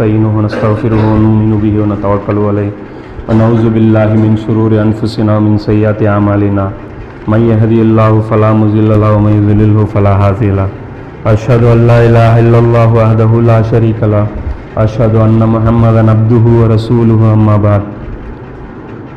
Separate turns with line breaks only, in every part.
ونستعينه ونستغفره ونؤمن به ونتوكل عليه. ونعوذ بالله من شرور أنفسنا ومن سيئات أعمالنا. من يهدي الله فلا مضل له ومن يضلله فلا هادي له. أشهد أن لا إله إلا الله وحده لا شريك له. أشهد أن محمدا عبده ورسوله أما بعد.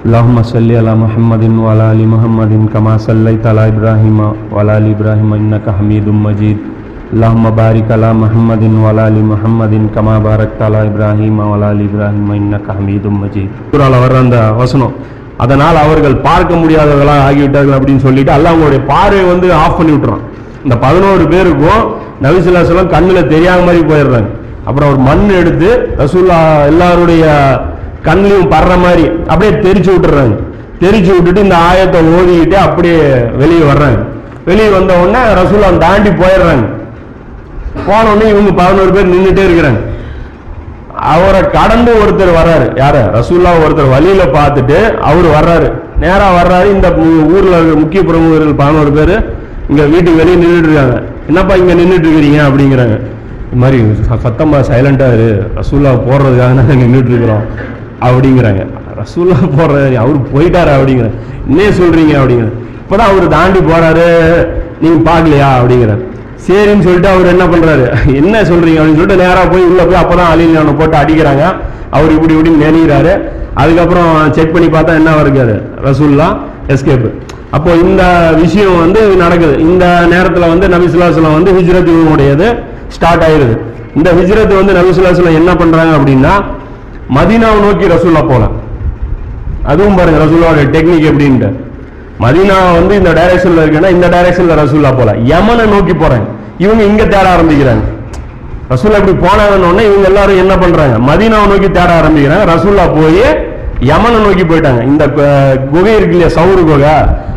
اللهم صل على محمد وعلى آل محمد كما صليت على إبراهيم وعلى آل إبراهيم إنك حميد مجيد. اللهم بارك على محمد وعلى ال محمد كما باركت على ابراهيم وعلى ال ابراهيم انك حميد مجيد சூறால வர்ற அந்த வசனம் அதனால் அவர்கள் பார்க்க முடியாதவர்களாக ஆகிவிட்டார்கள் அப்படின்னு சொல்லிட்டு அல்லாஹ் அவங்களுடைய பார்வை வந்து ஆஃப் பண்ணி விட்டுறான் இந்த பதினோரு பேருக்கும் நபிசுல்லாசலம் கண்ணுல தெரியாத மாதிரி போயிடுறாங்க அப்புறம் ஒரு மண் எடுத்து ரசூல்லா எல்லாருடைய கண்ணிலையும் படுற மாதிரி அப்படியே தெரிச்சு விட்டுறாங்க தெரிச்சு விட்டுட்டு இந்த ஆயத்தை ஓதிக்கிட்டு அப்படியே வெளியே வர்றாங்க வெளியே வந்த உடனே ரசூலா தாண்டி போயிடுறாங்க போன உடனே இவங்க பதினோரு பேர் நின்றுட்டே இருக்கிறாங்க. அவரை கடந்து ஒருத்தர் வர்றாரு. யார? ரசூல்லா ஒருத்தர் வழியில பார்த்துட்டு அவர் வர்றாரு. நேரா வர்றாரு. இந்த ஊர்ல இருக்கிற முக்கிய பிரமுகர்கள் பதினோரு பேர் இங்க வீட்டுக்கு வெளியே நின்றுட்டு இருக்காங்க. என்னப்பா இங்க நின்றுட்டு இருக்கிறீங்க? அப்படிங்கிறாங்க. இது மாதிரி சத்தமா சைலண்டா இரு. ரசூல்லா போடுறதுக்காக நாங்கள் நின்றுட்டு இருக்கிறோம். அப்படிங்கிறாங்க. ரசூல்லா போடுறாரு. அவர் போயிட்டாரு அப்படிங்கிற. என்ன சொல்றீங்க? அப்படிங்கிற. இப்பதான் அவர் தாண்டி போறாரு. நீங்க பார்க்கலையா? அப்படிங்கிறாரு சரின்னு சொல்லிட்டு அவர் என்ன பண்றாரு? என்ன சொல்றீங்க அப்படின்னு சொல்லிட்டு நேரா போய் உள்ள போய் அப்பதான் அவனை போட்டு அடிக்கிறாங்க. அவர் இப்படி இப்படின்னு நெளிகிறாரு அதுக்கப்புறம் செக் பண்ணி பார்த்தா என்ன இருக்காரு ரசூல்லா எஸ்கேப் அப்போ இந்த விஷயம் வந்து நடக்குது. இந்த நேரத்துல வந்து நபிசுல்லாஸ்லாம் வந்து ஹிஜ்ரத் உடையது ஸ்டார்ட் ஆயிருது. இந்த ஹிஜ்ரத் வந்து நபிசுல்லாஸ்லாம் என்ன பண்றாங்க அப்படின்னா மதீனாவை நோக்கி ரசூல்லா போல அதுவும் பாருங்க ரசூல்லாவோட டெக்னிக் எப்படின்ட்டு. மதீனா வந்து இந்த டைரக்ஷன்ல இருக்குன்னா இந்த டைரக்ஷன்ல ரசூல்லா போல யமனை நோக்கி போறாங்க இவங்க இங்க தேட ஆரம்பிக்கிறாங்க. ரசூல்லா இப்படி போனாங்கன்னு இவங்க எல்லாரும் என்ன பண்றாங்க? மதீனாவை நோக்கி தேட ஆரம்பிக்கிறாங்க. ரசூல்லா போய் யமனை நோக்கி போயிட்டாங்க. இந்த குகை இருக்கு இல்லையா? சவுரு குகை.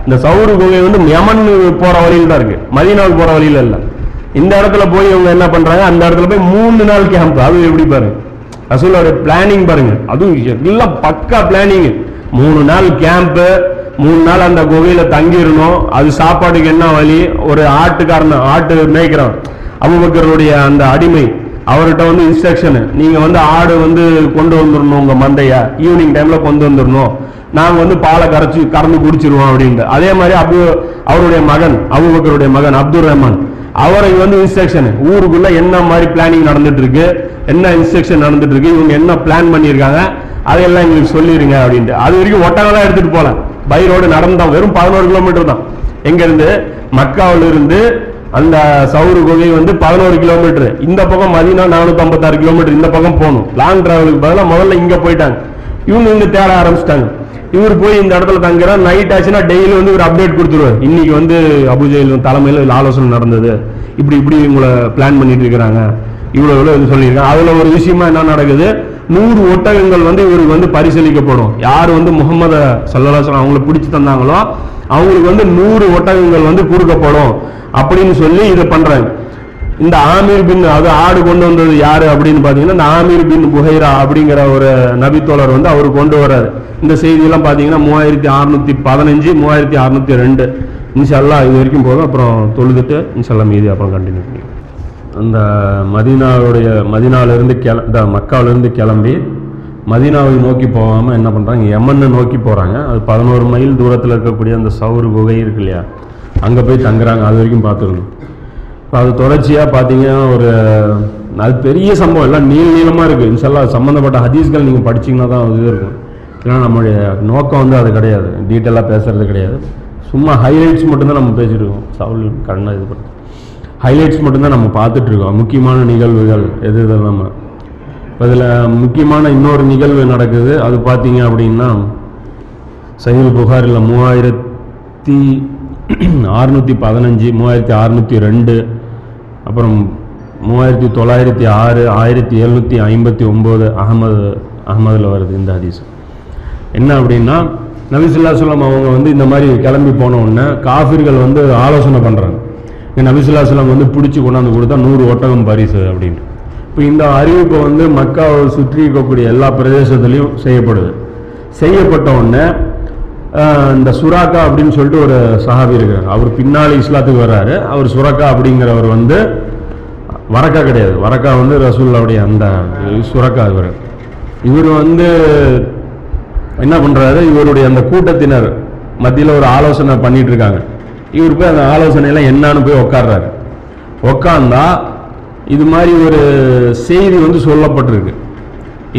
இந்த சவுரு குகை வந்து யமன் போற வழியில் தான் இருக்கு. மதீனாவுக்கு போற வழியில இல்ல. இந்த இடத்துல போய் இவங்க என்ன பண்றாங்க? அந்த இடத்துல போய் மூணு நாள் கேம்ப் அது எப்படி பாருங்க? ரசூலோட பிளானிங் பாருங்க. அதுவும் எல்லாம் பக்கா பிளானிங் மூணு நாள் கேம்ப் மூணு நாள் அந்த குகையில தங்கிடணும் அது சாப்பாட்டுக்கு என்ன வழி? ஒரு ஆட்டுக்காரன் ஆட்டு மேய்க்கிறான் அபுபக்கருடைய அந்த அடிமை. அவர்கிட்ட வந்து இன்ஸ்ட்ரக்ஷன் நீங்க வந்து ஆடு வந்து கொண்டு வந்துடணும் உங்க மந்தையை. ஈவினிங் டைம்ல கொண்டு வந்துடணும் நாங்க வந்து பாலை கரைச்சு கறந்து குடிச்சிருவோம் அப்படின்ட்டு. அதே மாதிரி அபு அவருடைய மகன் அபுபக்கருடைய மகன் அப்துல் ரஹ்மான் அவரை வந்து இன்ஸ்ட்ரக்ஷன் ஊருக்குள்ள என்ன மாதிரி பிளானிங் நடந்துட்டு இருக்கு என்ன இன்ஸ்ட்ரக்ஷன் நடந்துட்டு இருக்கு இவங்க என்ன பிளான் பண்ணியிருக்காங்க? அதையெல்லாம் எங்களுக்கு சொல்லிடுங்க அப்படின்ட்டு. அது வரைக்கும் ஒட்டகம் தான் எடுத்துட்டு போகலாம் பை ரோடு நடந்தான் வெறும் பதினோரு கிலோமீட்டர் தான். எங்கேருந்து? இருந்து இருந்து அந்த சவுரு குகை வந்து பதினோரு கிலோமீட்டர் இந்த பக்கம் மதினா நானூற்றி ஐம்பத்தாறு கிலோமீட்டர் இந்த பக்கம் போகணும். லாங் டிராவலுக்கு பதிலாக முதல்ல இங்கே போயிட்டாங்க. இவங்க இங்கே தேட ஆரம்பிச்சிட்டாங்க. இவர் போய் இந்த இடத்துல தங்குறா நைட் ஆச்சுன்னா டெய்லி வந்து இவர் அப்டேட் கொடுத்துருவார். இன்னைக்கு வந்து அபுஜெயில் தலைமையில் ஆலோசனை நடந்தது. இப்படி இப்படி இவங்களை பிளான் பண்ணிட்டு இருக்கிறாங்க. இவ்வளோ இவ்வளோ இது சொல்லியிருக்காங்க. அதில் ஒரு விஷயமா என்ன நடக்குது? நூறு ஒட்டகங்கள் வந்து இவருக்கு வந்து பரிசீலிக்கப்படும். யார் வந்து முகமது சல்லாசன் அவங்கள பிடிச்சு தந்தாங்களோ அவங்களுக்கு வந்து நூறு ஒட்டகங்கள் வந்து கொடுக்கப்படும் அப்படின்னு சொல்லி இதை பண்றாங்க. இந்த ஆமீர் பின் அது ஆடு கொண்டு வந்தது யாரு அப்படின்னு பாத்தீங்கன்னா இந்த ஆமீர் பின் புகைரா அப்படிங்கிற ஒரு நபித்தோழர் வந்து அவர் கொண்டு வர்றாரு. இந்த செய்தியெல்லாம் பாத்தீங்கன்னா மூவாயிரத்தி அறுநூத்தி பதினஞ்சு மூவாயிரத்தி அறுநூத்தி ரெண்டு. இன்ஷல்லா இது வரைக்கும் போதும். அப்புறம் தொழுதுட்டு இன்ஷல்லா மீதி அப்புறம் கண்டினியூ பண்ணி அந்த மதினாவுடைய மதீனாவிலிருந்து கிள இந்த மக்காவிலிருந்து கிளம்பி மதீனாவை நோக்கி போகாமல் என்ன பண்ணுறாங்க யமனை நோக்கி போகிறாங்க அது பதினோரு மைல் தூரத்தில் இருக்கக்கூடிய அந்த சவுறு குகை இருக்கு இல்லையா? அங்கே போய் தங்குறாங்க. அது வரைக்கும் பார்த்துக்கணும். இப்போ அது தொடர்ச்சியாக பார்த்தீங்கன்னா ஒரு அது பெரிய சம்பவம். எல்லாம் நீள நீளமாக இருக்குது இன்ஷால்லா சம்மந்தப்பட்ட ஹதீஸ்கள் நீங்கள் படிச்சீங்கன்னா தான் இது இருக்கும். ஏன்னா நம்மளுடைய நோக்கம் வந்து அது கிடையாது. டீட்டெயிலாக பேசுறது கிடையாது. சும்மா ஹைலைட்ஸ் மட்டும்தான் நம்ம பேசிட்டு இருக்கோம். சவுல் கண்ணை இது பண்ணி ஹைலைட்ஸ் மட்டும்தான் நம்ம பார்த்துட்ருக்கோம் முக்கியமான நிகழ்வுகள் எது எது நம்ம? இதில் முக்கியமான இன்னொரு நிகழ்வு நடக்குது. அது பார்த்தீங்க அப்படின்னா சஹீல் புகாரில் மூவாயிரத்தி அறுநூற்றி பதினஞ்சு மூவாயிரத்தி அறுநூற்றி ரெண்டு அப்புறம் மூவாயிரத்தி தொள்ளாயிரத்தி ஆறு ஆயிரத்தி எழுநூற்றி ஐம்பத்தி ஒம்பது அகமது அகமதில் வருது இந்த ஹதீஸ். என்ன அப்படின்னா நபிசுல்லா சொல்லம் அவங்க வந்து இந்த மாதிரி கிளம்பி போன உடனே காஃபிர்கள் வந்து ஆலோசனை பண்ணுறாங்க என் நபிசுல்லா வந்து பிடிச்சி கொண்டாந்து கொடுத்தா நூறு ஒட்டகம் பரிசு அப்படின்ட்டு. இப்போ இந்த அறிவிப்பு வந்து மக்காவை சுற்றி இருக்கக்கூடிய எல்லா பிரதேசத்துலையும் செய்யப்படுது. செய்யப்பட்ட உடனே இந்த சுராக்கா அப்படின்னு சொல்லிட்டு ஒரு சஹாபி இருக்கிறார். அவர் பின்னால் இஸ்லாத்துக்கு வர்றாரு. அவர் சுரக்கா அப்படிங்கிறவர் வந்து வரக்கா கிடையாது. வரக்கா வந்து ரசூல்லாவுடைய அந்த சுரக்கா இவர். இவர் வந்து என்ன பண்ணுறாரு இவருடைய அந்த கூட்டத்தினர் மத்தியில் ஒரு ஆலோசனை பண்ணிட்டு இருக்காங்க. இவர் போய் அந்த ஆலோசனையெல்லாம் என்னான்னு போய் உட்கார்றாரு உட்காந்தா இது மாதிரி ஒரு செய்தி வந்து சொல்லப்பட்டிருக்கு.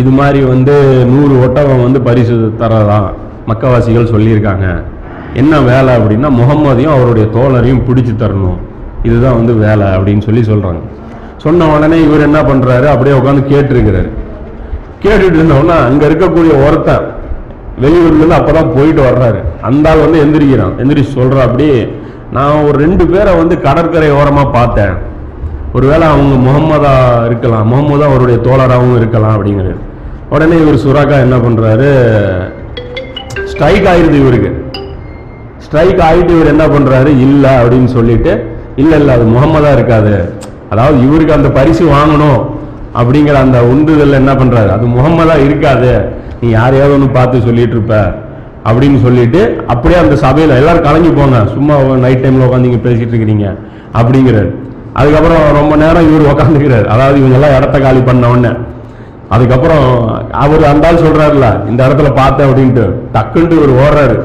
இது மாதிரி வந்து நூறு ஒட்டகம் வந்து பரிசு தரதான் மக்கவாசிகள் சொல்லியிருக்காங்க. என்ன வேலை அப்படின்னா முகம்மதையும் அவருடைய தோழரையும் பிடிச்சு தரணும். இதுதான் வந்து வேலை அப்படின்னு சொல்லி சொல்கிறாங்க சொன்ன உடனே இவர் என்ன பண்ணுறாரு அப்படியே உட்காந்து கேட்டிருக்கிறாரு. கேட்டுட்டு இருந்தோன்னா அங்கே இருக்கக்கூடிய ஒருத்தன் வெளியூர்ல அப்போ தான் போயிட்டு வர்றாரு. அந்த ஆள் வந்து எந்திரிக்கிறான். எந்திரிச்சு சொல்கிறா அப்படி நான் ஒரு ரெண்டு பேரை வந்து கடற்கரை ஓரமாக பார்த்தேன். ஒருவேளை அவங்க முகம்மதா இருக்கலாம். முகம்மதா அவருடைய தோழராகவும் இருக்கலாம் அப்படிங்கிறது உடனே இவர் சுராக்கா என்ன பண்ணுறாரு ஸ்ட்ரைக் ஆயிடுது இவருக்கு. ஸ்ட்ரைக் ஆகிட்டு இவர் என்ன பண்ணுறாரு இல்லை அப்படின்னு சொல்லிட்டு இல்லை இல்லை அது முகம்மதா இருக்காது. அதாவது இவருக்கு அந்த பரிசு வாங்கணும். அப்படிங்கிற அந்த உந்துதல் என்ன பண்ணுறாரு அது முகம்மதா இருக்காது. நீ யாரையாவது ஒன்று பார்த்து சொல்லிட்டு இருப்ப அப்படின்னு சொல்லிட்டு அப்படியே அந்த சபையில் எல்லாரும் கலங்கி போங்க. சும்மா நைட் டைம்ல உட்காந்து இங்க பேசிட்டு இருக்கிறீங்க அப்படிங்கிறாரு. அதுக்கப்புறம் ரொம்ப நேரம் இவர் உக்காந்துக்கிறார் அதாவது இவங்கெல்லாம் இடத்த காலி பண்ண உடனே. அதுக்கப்புறம் அவர் அந்த ஆள் சொல்றாருல இந்த இடத்துல பார்த்தேன் அப்படின்ட்டு. டக்குன்ட்டு இவர் ஓடுறாரு.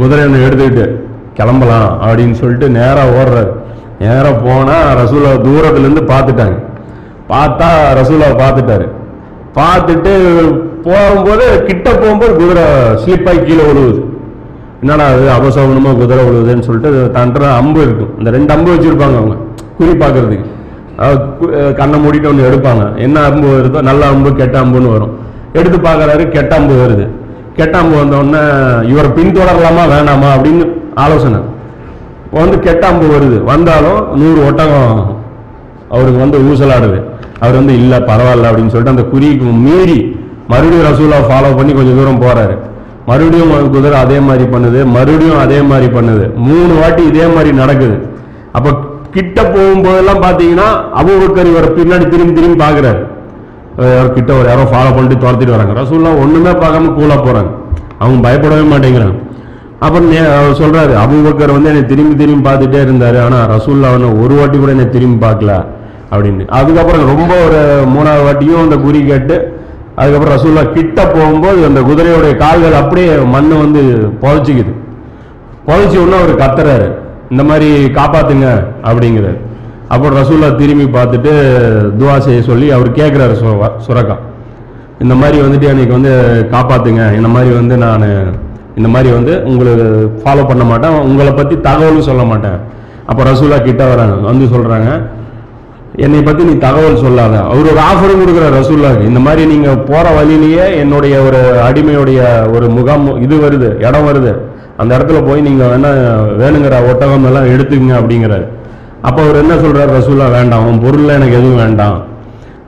குதிரையனை எடுத்துக்கிட்டு கிளம்பலாம் அப்படின்னு சொல்லிட்டு நேராக ஓடுறாரு. நேராக போனால் ரசூலா தூரத்துலேருந்து பார்த்துட்டாங்க. பார்த்தா ரசூலாவை பார்த்துட்டாரு. பார்த்துட்டு போகும்போது கிட்ட போகும்போது குதிரை ஸ்லிப்பாகி கீழே விழுவுது. என்னடா அது அவசவனமாக குதிரை விழுவுதுன்னு சொல்லிட்டு தன்ற அம்பு இருக்கும். இந்த ரெண்டு அம்பு வச்சுருப்பாங்க அவங்க குறி பார்க்கறதுக்கு. கண்ணை மூடிட்டு ஒன்று எடுப்பாங்க. என்ன அம்பு வருதோ நல்ல அம்பு கெட்ட அம்புன்னு வரும். எடுத்து பார்க்குறாரு கெட்ட அம்பு வருது. கெட்ட அம்பு வந்தோடனே இவரை பின்தொடரலாமா வேணாமா? அப்படின்னு ஆலோசனை. வந்து கெட்ட அம்பு வருது. வந்தாலும் நூறு ஒட்டகம் அவருக்கு வந்து ஊசலாடுது. அவர் வந்து இல்லை பரவாயில்ல அப்படின்னு சொல்லிட்டு அந்த குறிக்கு மீறி மறுபடியும் ரசூலா ஃபாலோ பண்ணி கொஞ்சம் தூரம் போறாரு. மறுபடியும் குதிரை அதே மாதிரி பண்ணுது மறுபடியும் அதே மாதிரி பண்ணுது. மூணு வாட்டி இதே மாதிரி நடக்குது. அப்ப கிட்ட போகும்போதெல்லாம் பார்த்தீங்கன்னா அபூபக்கர் இவரை பின்னாடி திரும்பி திரும்பி பார்க்குறாரு யாரோ கிட்ட ஒரு யாரோ ஃபாலோ பண்ணிட்டு துரத்திட்டு வராங்க. ரசூல்லா ஒன்றுமே பார்க்காம கூலாக போகிறாங்க அவங்க பயப்படவே மாட்டேங்கிறாங்க. அப்புறம் நே- அவர் அபூபக்கர் வந்து என்னை திரும்பி திரும்பி பார்த்துட்டே இருந்தார். ஆனால் ரசூல்லா அவனை ஒரு வாட்டி கூட என்னை திரும்பி பார்க்கல அப்படின்னு. அதுக்கப்புறம் ரொம்ப ஒரு மூணாவது வாட்டியும் அந்த குறி கேட்டு அதுக்கப்புறம் ரசூல்லா கிட்ட போகும்போது அந்த குதிரையோடைய கால்கள் அப்படியே மண் வந்து புதைச்சிக்குது. புதைச்சி உடனே அவர் கத்துறாரு. இந்த மாதிரி காப்பாத்துங்க அப்படிங்கிறாரு. அப்புறம் ரசூல்லா திரும்பி பார்த்துட்டு துவா செய்ய சொல்லி அவர் கேட்குறாரு சுரக்கா. இந்த மாதிரி வந்துட்டு எனக்கு வந்து காப்பாத்துங்க. இந்த மாதிரி வந்து நான் இந்த மாதிரி வந்து உங்களுக்கு ஃபாலோ பண்ண மாட்டேன். உங்களை பத்தி தகவலும் சொல்ல மாட்டேன். அப்போ ரசூலா கிட்ட வராங்க. வந்து சொல்றாங்க என்னை பத்தி நீ தகவல் சொல்லாத. அவர் ஒரு ஆஃபரும் கொடுக்குற ரசூல்லாக்கு இந்த மாதிரி நீங்க போற வழியிலேயே என்னுடைய ஒரு அடிமையுடைய ஒரு முகாம் இது வருது இடம் வருது. அந்த இடத்துல போய் நீங்க வேணா வேணுங்கிற ஒட்டகம் எல்லாம் எடுத்துக்கங்க அப்படிங்கிறாரு. அப்போ அவர் என்ன சொல்றாரு? ரசூல்லா வேண்டாம். உன் பொருள்ல எனக்கு எதுவும் வேண்டாம்.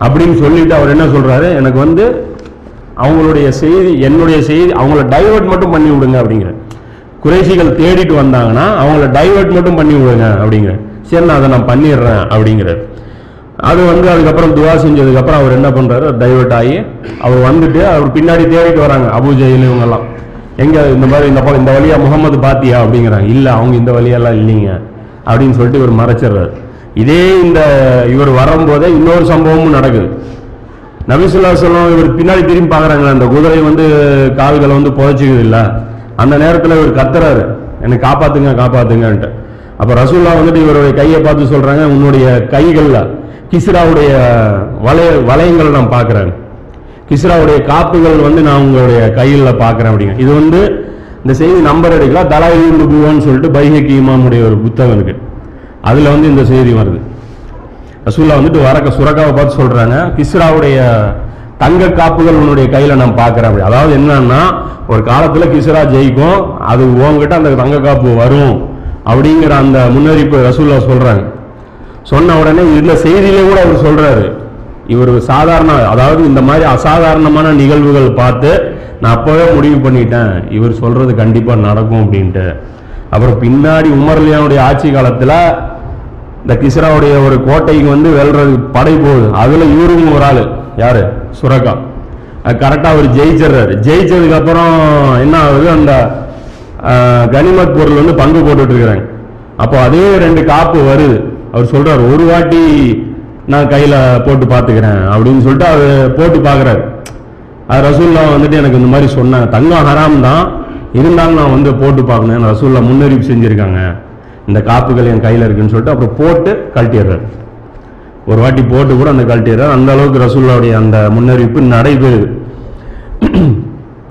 அப்படின்னு சொல்லிட்டு அவர் என்ன சொல்றாரு? எனக்கு வந்து அவங்களுடைய செய்தி என்னுடைய செய்தி அவங்கள டைவர்ட் மட்டும் பண்ணி விடுங்க அப்படிங்கிற குறைசிகள் தேடிட்டு வந்தாங்கன்னா அவங்கள டைவர்ட் மட்டும் பண்ணி விடுங்க அப்படிங்கிற சரி நான் அதை நான் பண்ணிடுறேன் அப்படிங்கிறார். அது வந்து அதுக்கப்புறம் துவா செஞ்சதுக்கப்புறம் அவர் என்ன பண்ணுறாரு டைவர்ட் ஆகி அவர் வந்துட்டு அவர் பின்னாடி தேடிட்டு வராங்க. அபுஜயில் இவங்கெல்லாம். எங்கே இந்த மாதிரி இந்த இந்த வழியா முகமது பாத்தியா அப்படிங்கிறாங்க. இல்லை அவங்க இந்த வழியெல்லாம் இல்லைங்க. அப்படின்னு சொல்லிட்டு இவர் மறைச்சிடுறாரு. இதே இந்த இவர் வரும்போதே இன்னொரு சம்பவமும் நடக்குது. நபிசுல்லா சொல்லம் இவர் பின்னாடி திரும்பி பார்க்குறாங்களே அந்த குதிரை வந்து கால்களை வந்து புதைச்சிக்குது இல்லை? அந்த நேரத்தில் இவர் கத்துறாரு. என்னை காப்பாற்றுங்க காப்பாற்றுங்கன்ட்டு அப்போ ரசூல்லா வந்துட்டு இவருடைய கையை பார்த்து சொல்கிறாங்க உன்னுடைய கைகளில் கிஸ்ராவுடைய வளைய வளையங்களை நான் பார்க்குறேன். கிஸ்ராவுடைய காப்புகள் வந்து நான் உங்களுடைய கையில் பார்க்குறேன் அப்படிங்க. இது வந்து இந்த செய்தி நம்பர் எடுக்கலாம் தலாயில் நுபுவான்னு சொல்லிட்டு பைஹக்கி இமாமுடைய ஒரு புத்தகம் இருக்கு. அதில் வந்து இந்த செய்தி வருது. ரசூல்லா வந்துட்டு வரக்க சுரக்காவை பார்த்து சொல்கிறாங்க கிஸ்ராவுடைய தங்க காப்புகள் உன்னுடைய கையில் நான் பார்க்குறேன் அப்படி அதாவது என்னன்னா ஒரு காலத்தில் கிஸ்ரா ஜெயிக்கும் அது உங்ககிட்ட அந்த தங்க காப்பு வரும் அப்படிங்கிற அந்த முன்னறிப்பு ரசூல்லா சொல்கிறாங்க சொன்ன உடனே இதில் செய்தியிலே கூட அவர் சொல்கிறாரு இவர் சாதாரண அதாவது இந்த மாதிரி அசாதாரணமான நிகழ்வுகள் பார்த்து நான் அப்போவே முடிவு பண்ணிட்டேன். இவர் சொல்கிறது கண்டிப்பாக நடக்கும் அப்படின்ட்டு. அப்புறம் பின்னாடி உமர்லியானுடைய ஆட்சி காலத்தில் இந்த கிஸ்ராவுடைய ஒரு கோட்டைக்கு வந்து வெல்றது படை போகுது. அதில் இவரும் ஒரு ஆள். யார்? சுரக்கா. கரெக்டாக அவர் ஜெயிச்சிடுறாரு. ஜெயிச்சதுக்கப்புறம் என்ன ஆகுது? அந்த கனிமத் பொருள் வந்து பங்கு போட்டுட்ருக்குறாங்க அப்போ அதே ரெண்டு காப்பு வருது. அவர் சொல்றாரு ஒரு வாட்டி நான் கையில போட்டு பாத்துக்கிறேன் அப்படின்னு சொல்லிட்டு அவர் போட்டு பாக்குறாரு அது ரசூல்லா வந்துட்டு எனக்கு இந்த மாதிரி சொன்னாங்க. தங்கம் ஹராம் தான். இருந்தாலும் நான் வந்து போட்டு பார்க்கணும். ரசூல்லா முன்னறிவிப்பு செஞ்சிருக்காங்க. இந்த காப்புகள் என் கையில இருக்குன்னு சொல்லிட்டு அப்புறம் போட்டு கழட்டிடுறாரு. ஒரு வாட்டி போட்டு கூட அந்த கழட்டிடுறாரு. அந்த அளவுக்கு ரசூல்லாவுடைய அந்த முன்னறிவிப்பு நடைபெறுது.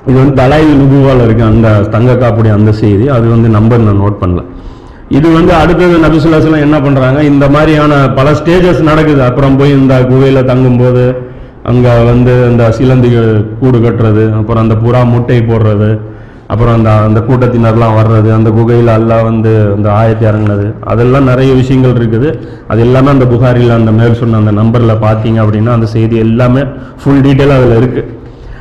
இது வந்து தலாய் நுபுவால் இருக்கு அந்த தங்க காப்புடைய அந்த செய்தி அது வந்து நம்பர் நான் நோட் பண்ணல. இது வந்து அடுத்தது நபிசுல்லாஸ்லாம் என்ன பண்றாங்க? இந்த மாதிரியான பல ஸ்டேஜஸ் நடக்குது. அப்புறம் போய் இந்த குகையில தங்கும்போது அங்க வந்து இந்த சிலந்து கூடு கட்டுறது அப்புறம் அந்த புறா முட்டை போடுறது அப்புறம் அந்த அந்த கூட்டத்தினர்லாம் வர்றது அந்த குகையில் எல்லாம் வந்து அந்த ஆயத்தை இறங்குனது. அதெல்லாம் நிறைய விஷயங்கள் இருக்குது. அது எல்லாமே அந்த புகாரில் அந்த மேல் சொன்ன அந்த நம்பரில் பார்த்தீங்க அப்படின்னா அந்த செய்தி எல்லாமே ஃபுல் டீட்டெயிலாக அதில் இருக்கு.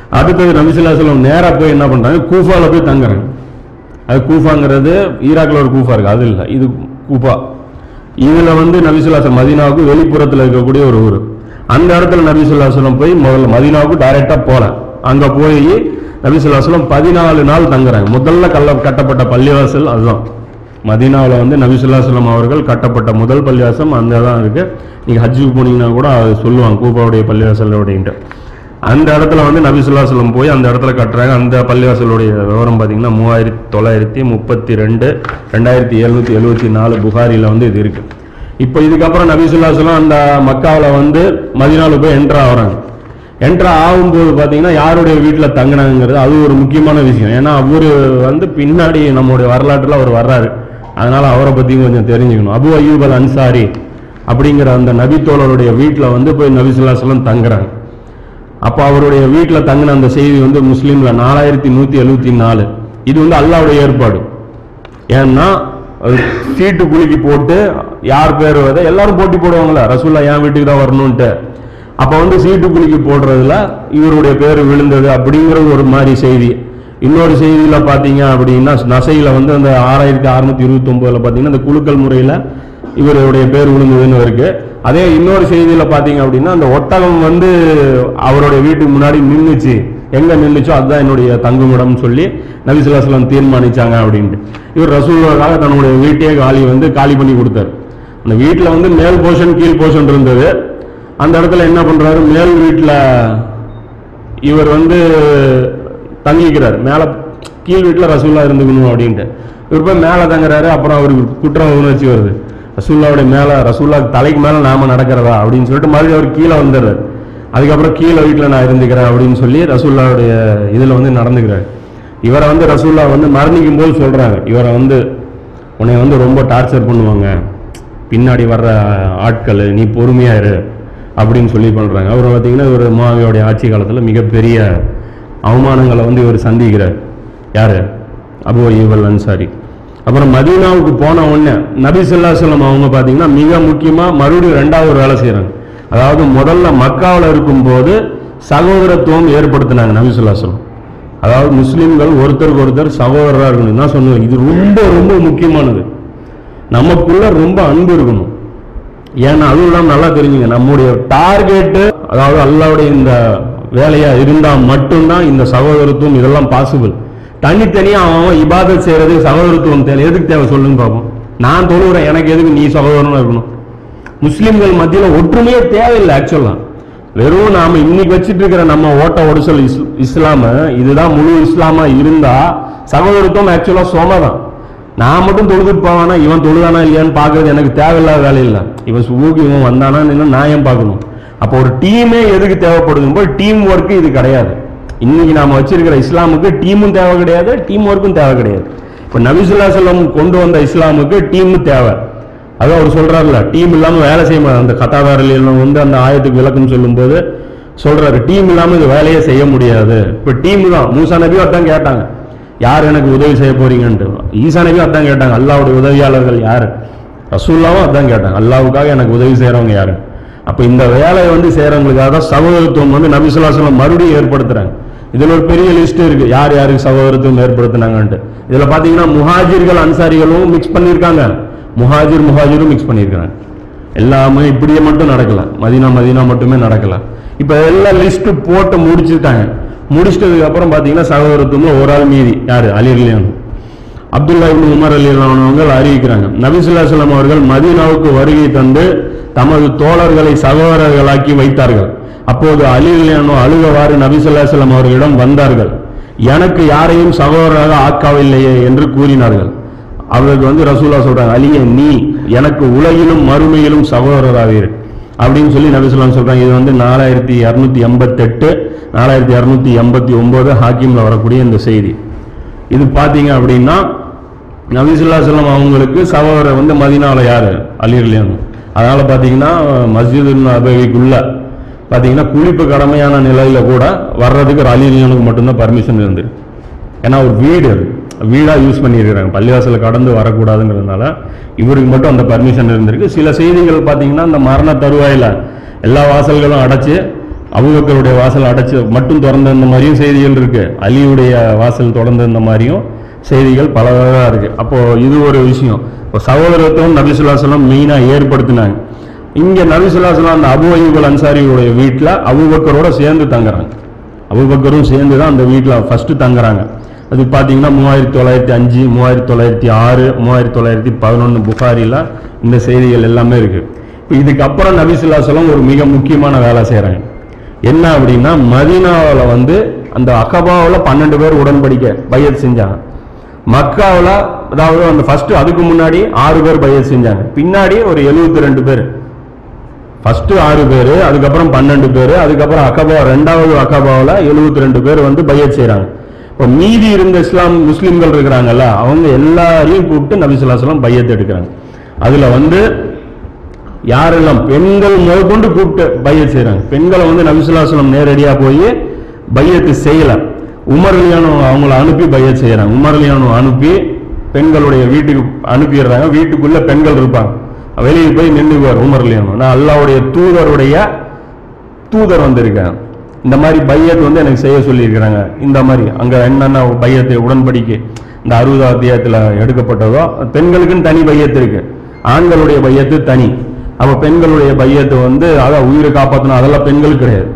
அடுத்தது நபிசுல்லாஸ்லம் நேராக போய் என்ன பண்றாங்க? கூஃபால போய் தங்குறாங்க. அது கூஃபாங்கிறது ஈராக்கில் ஒரு கூஃபா இருக்குது அது இல்லை. இது கூஃபா. இதில் வந்து நபிசுல்லாசலம் மதினாவுக்கு வெளிப்புறத்தில் இருக்கக்கூடிய ஒரு ஊர். அந்த இடத்துல நபிசுல்லாசலம் போய் முதல்ல மதினாவுக்கு டைரெக்டாக போகிறேன் அங்கே போய் நபிசுல்லாசலம் பதினாலு நாள் தங்குறாங்க. முதல்ல கல்ல கட்டப்பட்ட பள்ளிவாசல் அதுதான். மதீனாவில் வந்து நபிசுல்லாசலம் அவர்கள் கட்டப்பட்ட முதல் பள்ளிவாசம் அந்த தான் இருக்குது நீங்கள் ஹஜ்ஜுக்கு போனீங்கன்னா கூட அது சொல்லுவாங்க கூப்பாவுடைய பள்ளிவாசல் அப்படின்ட்டு. அந்த இடத்துல வந்து நபிசுல்லாசலம் போய் அந்த இடத்துல கட்டுறாங்க. அந்த பள்ளிவாசலுடைய விவரம் பார்த்தீங்கன்னா மூவாயிரத்தி தொள்ளாயிரத்தி முப்பத்தி ரெண்டு ரெண்டாயிரத்தி எழுநூத்தி எழுபத்தி நாலு புகாரியில் வந்து இது இருக்கு. இப்போ இதுக்கப்புறம் நபிசுல்லாசலம் அந்த மக்காவில் வந்து மதினால போய் என்ட்ரு ஆகுறாங்க. என்ட்ரு ஆகும்போது பார்த்தீங்கன்னா யாருடைய வீட்டில் தங்கினாங்கிறது அது ஒரு முக்கியமான விஷயம். ஏன்னா அவர் வந்து பின்னாடி நம்முடைய வரலாற்றில் அவர் வர்றாரு. அதனால அவரை பற்றியும் கொஞ்சம் தெரிஞ்சுக்கணும். அபு அய்யூப் அல் அன்சாரி அப்படிங்கிற அந்த நபித்தோழருடைய வீட்டில் வந்து போய் நபிசுல்லாசலம் தங்குறாங்க. அப்போ அவருடைய வீட்டில் தங்கின அந்த செய்தி வந்து முஸ்லீம்ல நாலாயிரத்தி நூற்றி எழுபத்தி நாலு. இது வந்து அல்லாவுடைய ஏற்பாடு. ஏன்னா சீட்டு குலுக்கி போட்டு யார் பேர் வர எல்லாரும் போட்டி போடுவாங்களே ரசூல்லா என் வீட்டுக்கு தான் வரணும்ன்ட்டு. அப்போ வந்து சீட்டு குலுக்கி போடுறதுல இவருடைய பேர் விழுந்தது அப்படிங்கிறது ஒரு மாதிரி செய்தி. இன்னொரு செய்தியில் பார்த்தீங்க அப்படின்னா நசையில் வந்து அந்த ஆறாயிரத்தி அறுநூத்தி இருபத்தி ஒன்பதுல பார்த்தீங்கன்னா அந்த குலுக்கல் முறையில் இவருடைய பேர் விழுந்ததுன்னு இருக்குது அதே இன்னொரு செய்தியில் பார்த்தீங்க அப்படின்னா அந்த ஒட்டகம் வந்து அவருடைய வீட்டுக்கு முன்னாடி நின்றுச்சு எங்கே நின்றுச்சோ அதுதான் என்னுடைய தங்குமிடம்னு சொல்லி நபிசுல்லாஸ்லாம் தீர்மானிச்சாங்க அப்படின்ட்டு. இவர் ரசூலுக்காக தன்னுடைய வீட்டையே காலி வந்து காலி பண்ணி கொடுத்தாரு. அந்த வீட்டில் வந்து மேல் போர்ஷன் கீழ் போர்ஷன் இருந்தது. அந்த இடத்துல என்ன பண்ணுறாரு மேல் வீட்டில் இவர் வந்து தங்கிக்கிறார். மேலே கீழ் வீட்டில் ரசூலாக இருந்துக்கணும் அப்படின்ட்டு. இவர் போய் மேலே தங்குறாரு அப்புறம் அவருக்கு குற்ற உணர்ச்சி வருது. ரசூல்லாவுடைய மேலே ரசூல்லா தலைக்கு மேலே நாம நடக்கிறதா அப்படின்னு சொல்லிட்டு மறுபடியும் அவர் கீழே வந்துடுறாரு. அதுக்கப்புறம் கீழே வீட்டில் நான் இருந்துக்கிறேன் அப்படின்னு சொல்லி ரசூல்லாவுடைய இதில் வந்து நடந்துக்கிறாரு. இவரை வந்து ரசூல்லா வந்து மரணிக்கும் போது சொல்கிறாங்க இவரை வந்து உன்னை வந்து ரொம்ப டார்ச்சர் பண்ணுவாங்க. பின்னாடி வர்ற ஆட்கள் நீ பொறுமையாக இரு அப்படின்னு சொல்லி பண்ணுறாங்க அவர் பார்த்தீங்கன்னா இவர் மாவியோடைய ஆட்சி காலத்தில் மிகப்பெரிய அவமானங்களை வந்து இவர் சந்திக்கிறார். யார்? அபு அய்யூபல் அன்சாரி. அப்புறம் மதீனாவுக்கு போன உடனே நபி சொல்லம் அவங்க பார்த்தீங்கன்னா மிக முக்கியமாக மறுபடியும் ரெண்டாவது ஒரு வேலை செய்கிறாங்க அதாவது முதல்ல மக்காவில் இருக்கும்போது சகோதரத்துவம் ஏற்படுத்தினாங்க நபி ஸல்லல்லாஹு அதாவது முஸ்லீம்கள் ஒருத்தருக்கு ஒருத்தர் சகோதரராக இருக்கணும். தான் சொன்னேன் இது ரொம்ப ரொம்ப முக்கியமானது. நமக்குள்ள ரொம்ப அன்பு இருக்கணும். ஏன்னா அதுவும் இல்லாமல் நல்லா தெரிஞ்சுங்க. நம்முடைய டார்கெட்டு அதாவது அல்லாவுடைய இந்த வேலையாக இருந்தால் மட்டும்தான் இந்த சகோதரத்துவம் இதெல்லாம் பாசிபிள் தனித்தனியா அவன் இபாதத் செய்யறது சகோதரத்துவம் தேவை. எதுக்கு தேவை சொல்லுங்க பார்ப்போம் நான் தொழுகிறேன் எனக்கு எதுக்கு நீ சகோதரனா இருக்கணும்? முஸ்லீம்கள் மத்தியில் ஒற்றுமையே தேவையில்லை ஆக்சுவலாக வெறும் நாம் இன்னைக்கு வச்சுட்டு இருக்கிற நம்ம ஓட்ட ஒடுசல் இஸ் இஸ்லாம இதுதான் முழு இஸ்லாமா இருந்தா சகோதரத்துவம் ஆக்சுவலாக சோம தான் நான் மட்டும் தொழுதுட்டு போவானா? இவன் தொழுதானா இல்லையான்னு பார்க்கறது எனக்கு தேவையில்லாத வேலை இல்லை. இவன் சுபுக்கு இவன் வந்தானா? நான் ஏன் பார்க்கணும்? அப்போ ஒரு டீமே எதுக்கு தேவைப்படுதுங்க? போது டீம் ஒர்க்கு இது கிடையாது. இன்னைக்கு நாம வச்சிருக்கிற இஸ்லாமுக்கு டீமும் தேவை கிடையாது டீம் ஒர்க்கும் தேவை கிடையாது. இப்போ நபிசுல்லா செல்லம் கொண்டு வந்த இஸ்லாமுக்கு டீம் தேவை. அதான் அவர் சொல்றாருல டீம் இல்லாம வேலை செய்ய அந்த கதாதாரில் வந்து அந்த ஆயத்துக்கு விளக்கம் சொல்லும்போது சொல்றாரு டீம் இல்லாம இது வேலையே செய்ய முடியாது. இப்போ டீம் தான். மூசா நபி அதான் கேட்டாங்க யார் எனக்கு உதவி செய்ய போறீங்கன்ட்டு? ஈசா நபி அதான் கேட்டாங்க அல்லாவுடைய உதவியாளர்கள் யாரு? ரசூல்லாவும் அதான் கேட்டாங்க அல்லாவுக்காக எனக்கு உதவி செய்கிறவங்க யாரு? அப்ப இந்த வேலையை வந்து செய்யறவங்களுக்காக தான் சகோதரத்துவம் வந்து நபி மறுபடியும் ஏற்படுத்துறாங்க. இதில் ஒரு பெரிய லிஸ்ட் இருக்கு. யார் யாருக்கு சகோதரத்துவம் ஏற்படுத்தினாங்கன்ட்டு. இதில் பார்த்தீங்கன்னா முஹாஜிர்கள் அன்சாரிகளும் மிக்ஸ் பண்ணியிருக்காங்க. முஹாஜிர் முஹாஜிரும் மிக்ஸ் பண்ணியிருக்கிறாங்க. எல்லாமே இப்படியே மட்டும் நடக்கலை. மதினா மதினா மட்டுமே நடக்கலாம் இப்போ எல்லாம் லிஸ்ட்டு போட்டு முடிச்சுட்டாங்க. முடிச்சிட்டதுக்கு அப்புறம் பாத்தீங்கன்னா சகோதரத்துவம்ல ஒரு ஆள் மீதி. யாரு? அலிர்லியான் அப்துல்லா இப்னு உமர் அலி அவர்கள் அறிவிக்கிறாங்க நபிசுல்லாசலம் அவர்கள் மதீனாவுக்கு வருகை தந்து தமது தோழர்களை சகோதரர்களாக்கி வைத்தார்கள். அப்போது அலிலியானோ அழுகவாறு நபிசல்லாசலம் அவர்களிடம் வந்தார்கள். எனக்கு யாரையும் சகோதரராக ஆக்கவில்லையே என்று கூறினார்கள். அவருக்கு வந்து ரசூலா சொல்றாங்க அலிய நீ எனக்கு உலகிலும் மறுமையிலும் சகோதரராவீர் அப்படின்னு சொல்லி நபிசுல்லாம் சொல்றாங்க இது வந்து நாலாயிரத்தி இரநூத்தி எண்பத்தெட்டு நாலாயிரத்தி இரநூத்தி எண்பத்தி ஒன்பது ஹாக்கிம்ல வரக்கூடிய இந்த செய்தி. இது பாத்தீங்க அப்படின்னா நபிசுல்லா செல்லம் அவங்களுக்கு சகோதரர் வந்து மதினால யாரு? அலிர்லியான் அதனால பாத்தீங்கன்னா மஸ்ஜிது அபவிக்குள்ள பார்த்தீங்கன்னா குளிப்பு கடமையான நிலையில் கூட வர்றதுக்கு ஒரு மட்டும்தான் பர்மிஷன் இருந்து ஏன்னா ஒரு வீடு வீடாக யூஸ் பண்ணியிருக்கிறாங்க. பள்ளிவாசலில் கடந்து வரக்கூடாதுங்கிறதுனால இவருக்கு மட்டும் அந்த பர்மிஷன் இருந்திருக்கு. சில செய்திகள் பார்த்தீங்கன்னா அந்த மரண தருவாயில எல்லா வாசல்களும் அடைச்சி அபுபக்கருடைய வாசல் அடைச்சி மட்டும் திறந்திருந்த மாதிரியும் செய்திகள் இருக்குது அலியுடைய வாசல் திறந்திருந்த மாதிரியும் செய்திகள் பலவாக இருக்குது அப்போது இது ஒரு விஷயம். இப்போ சகோதரத்துவம் நபிசுல்லாசலம் மெயினாக ஏற்படுத்தினாங்க. இங்க நபிசுல்லாசலம் அந்த அபு அயூபல் அன்சாரியுடைய வீட்டில் அபுபக்கரோட சேர்ந்து தங்குறாங்க. அபுபக்கரும் சேர்ந்து தான் அந்த வீட்டில் ஃபஸ்ட்டு தங்குறாங்க. அது பார்த்தீங்கன்னா மூவாயிரத்தி தொள்ளாயிரத்தி அஞ்சு மூவாயிரத்தி தொள்ளாயிரத்தி ஆறு மூவாயிரத்தி தொள்ளாயிரத்தி பதினொன்று புகாரியில் இந்த செய்திகள் எல்லாமே இருக்கு. இப்போ இதுக்கப்புறம் நபிசுல்லாசலம் ஒரு மிக முக்கியமான வேலை செய்கிறாங்க என்ன அப்படின்னா மதீனாவில் வந்து அந்த அகபாவில் பன்னெண்டு பேர் உடன்படிக்கை பையத் செஞ்சாங்க. மக்காவில் அதாவது அந்த ஃபஸ்ட்டு அதுக்கு முன்னாடி ஆறு பேர் பயிர் செஞ்சாங்க. பின்னாடி ஒரு எழுபத்தி ரெண்டு பேர். ஃபர்ஸ்ட் ஆறு பேர் அதுக்கப்புறம் பன்னெண்டு பேர் அதுக்கப்புறம் அக்கபா ரெண்டாவது அக்கபாவில் எழுபத்தி ரெண்டு பேர் வந்து பையத் செய்கிறாங்க இப்போ மீதி இருந்த இஸ்லாம் முஸ்லீம்கள் இருக்கிறாங்கல்ல அவங்க எல்லாரையும் கூப்பிட்டு நபிசுல்லாஸ்லாம் பையத் எடுக்கிறாங்க. அதில் வந்து யாரெல்லாம் பெண்கள் முதற்கொண்டு கூப்பிட்டு பையத் செய்கிறாங்க பெண்களை வந்து நபிசுல்லாசலம் நேரடியாக போய் பையத்து செய்யலை. உமர்லியானோ அவங்கள அனுப்பி பையத் செய்கிறாங்க உமர்லியானோ அனுப்பி பெண்களுடைய வீட்டுக்கு அனுப்பிடுறாங்க. வீட்டுக்குள்ளே பெண்கள் இருப்பாங்க. வெளியே போய் நின்றுக்குவார் உமர் நான் அல்லாவுடைய தூதருடைய தூதர் வந்திருக்கேன். இந்த மாதிரி பையத் வந்து எனக்கு செய்ய சொல்லியிருக்கிறாங்க. இந்த மாதிரி அங்கே என்னென்ன பையத்தை உடன்படிக்கை இந்த அறுபதாம் அத்தியாயத்தில் எடுக்கப்பட்டதோ பெண்களுக்குன்னு தனி பையத்து இருக்கு. ஆண்களுடைய பையத்து தனி. அப்போ பெண்களுடைய பையத்து வந்து அதான் உயிரை காப்பாற்றணும் அதெல்லாம் பெண்களுக்கு கிடையாது.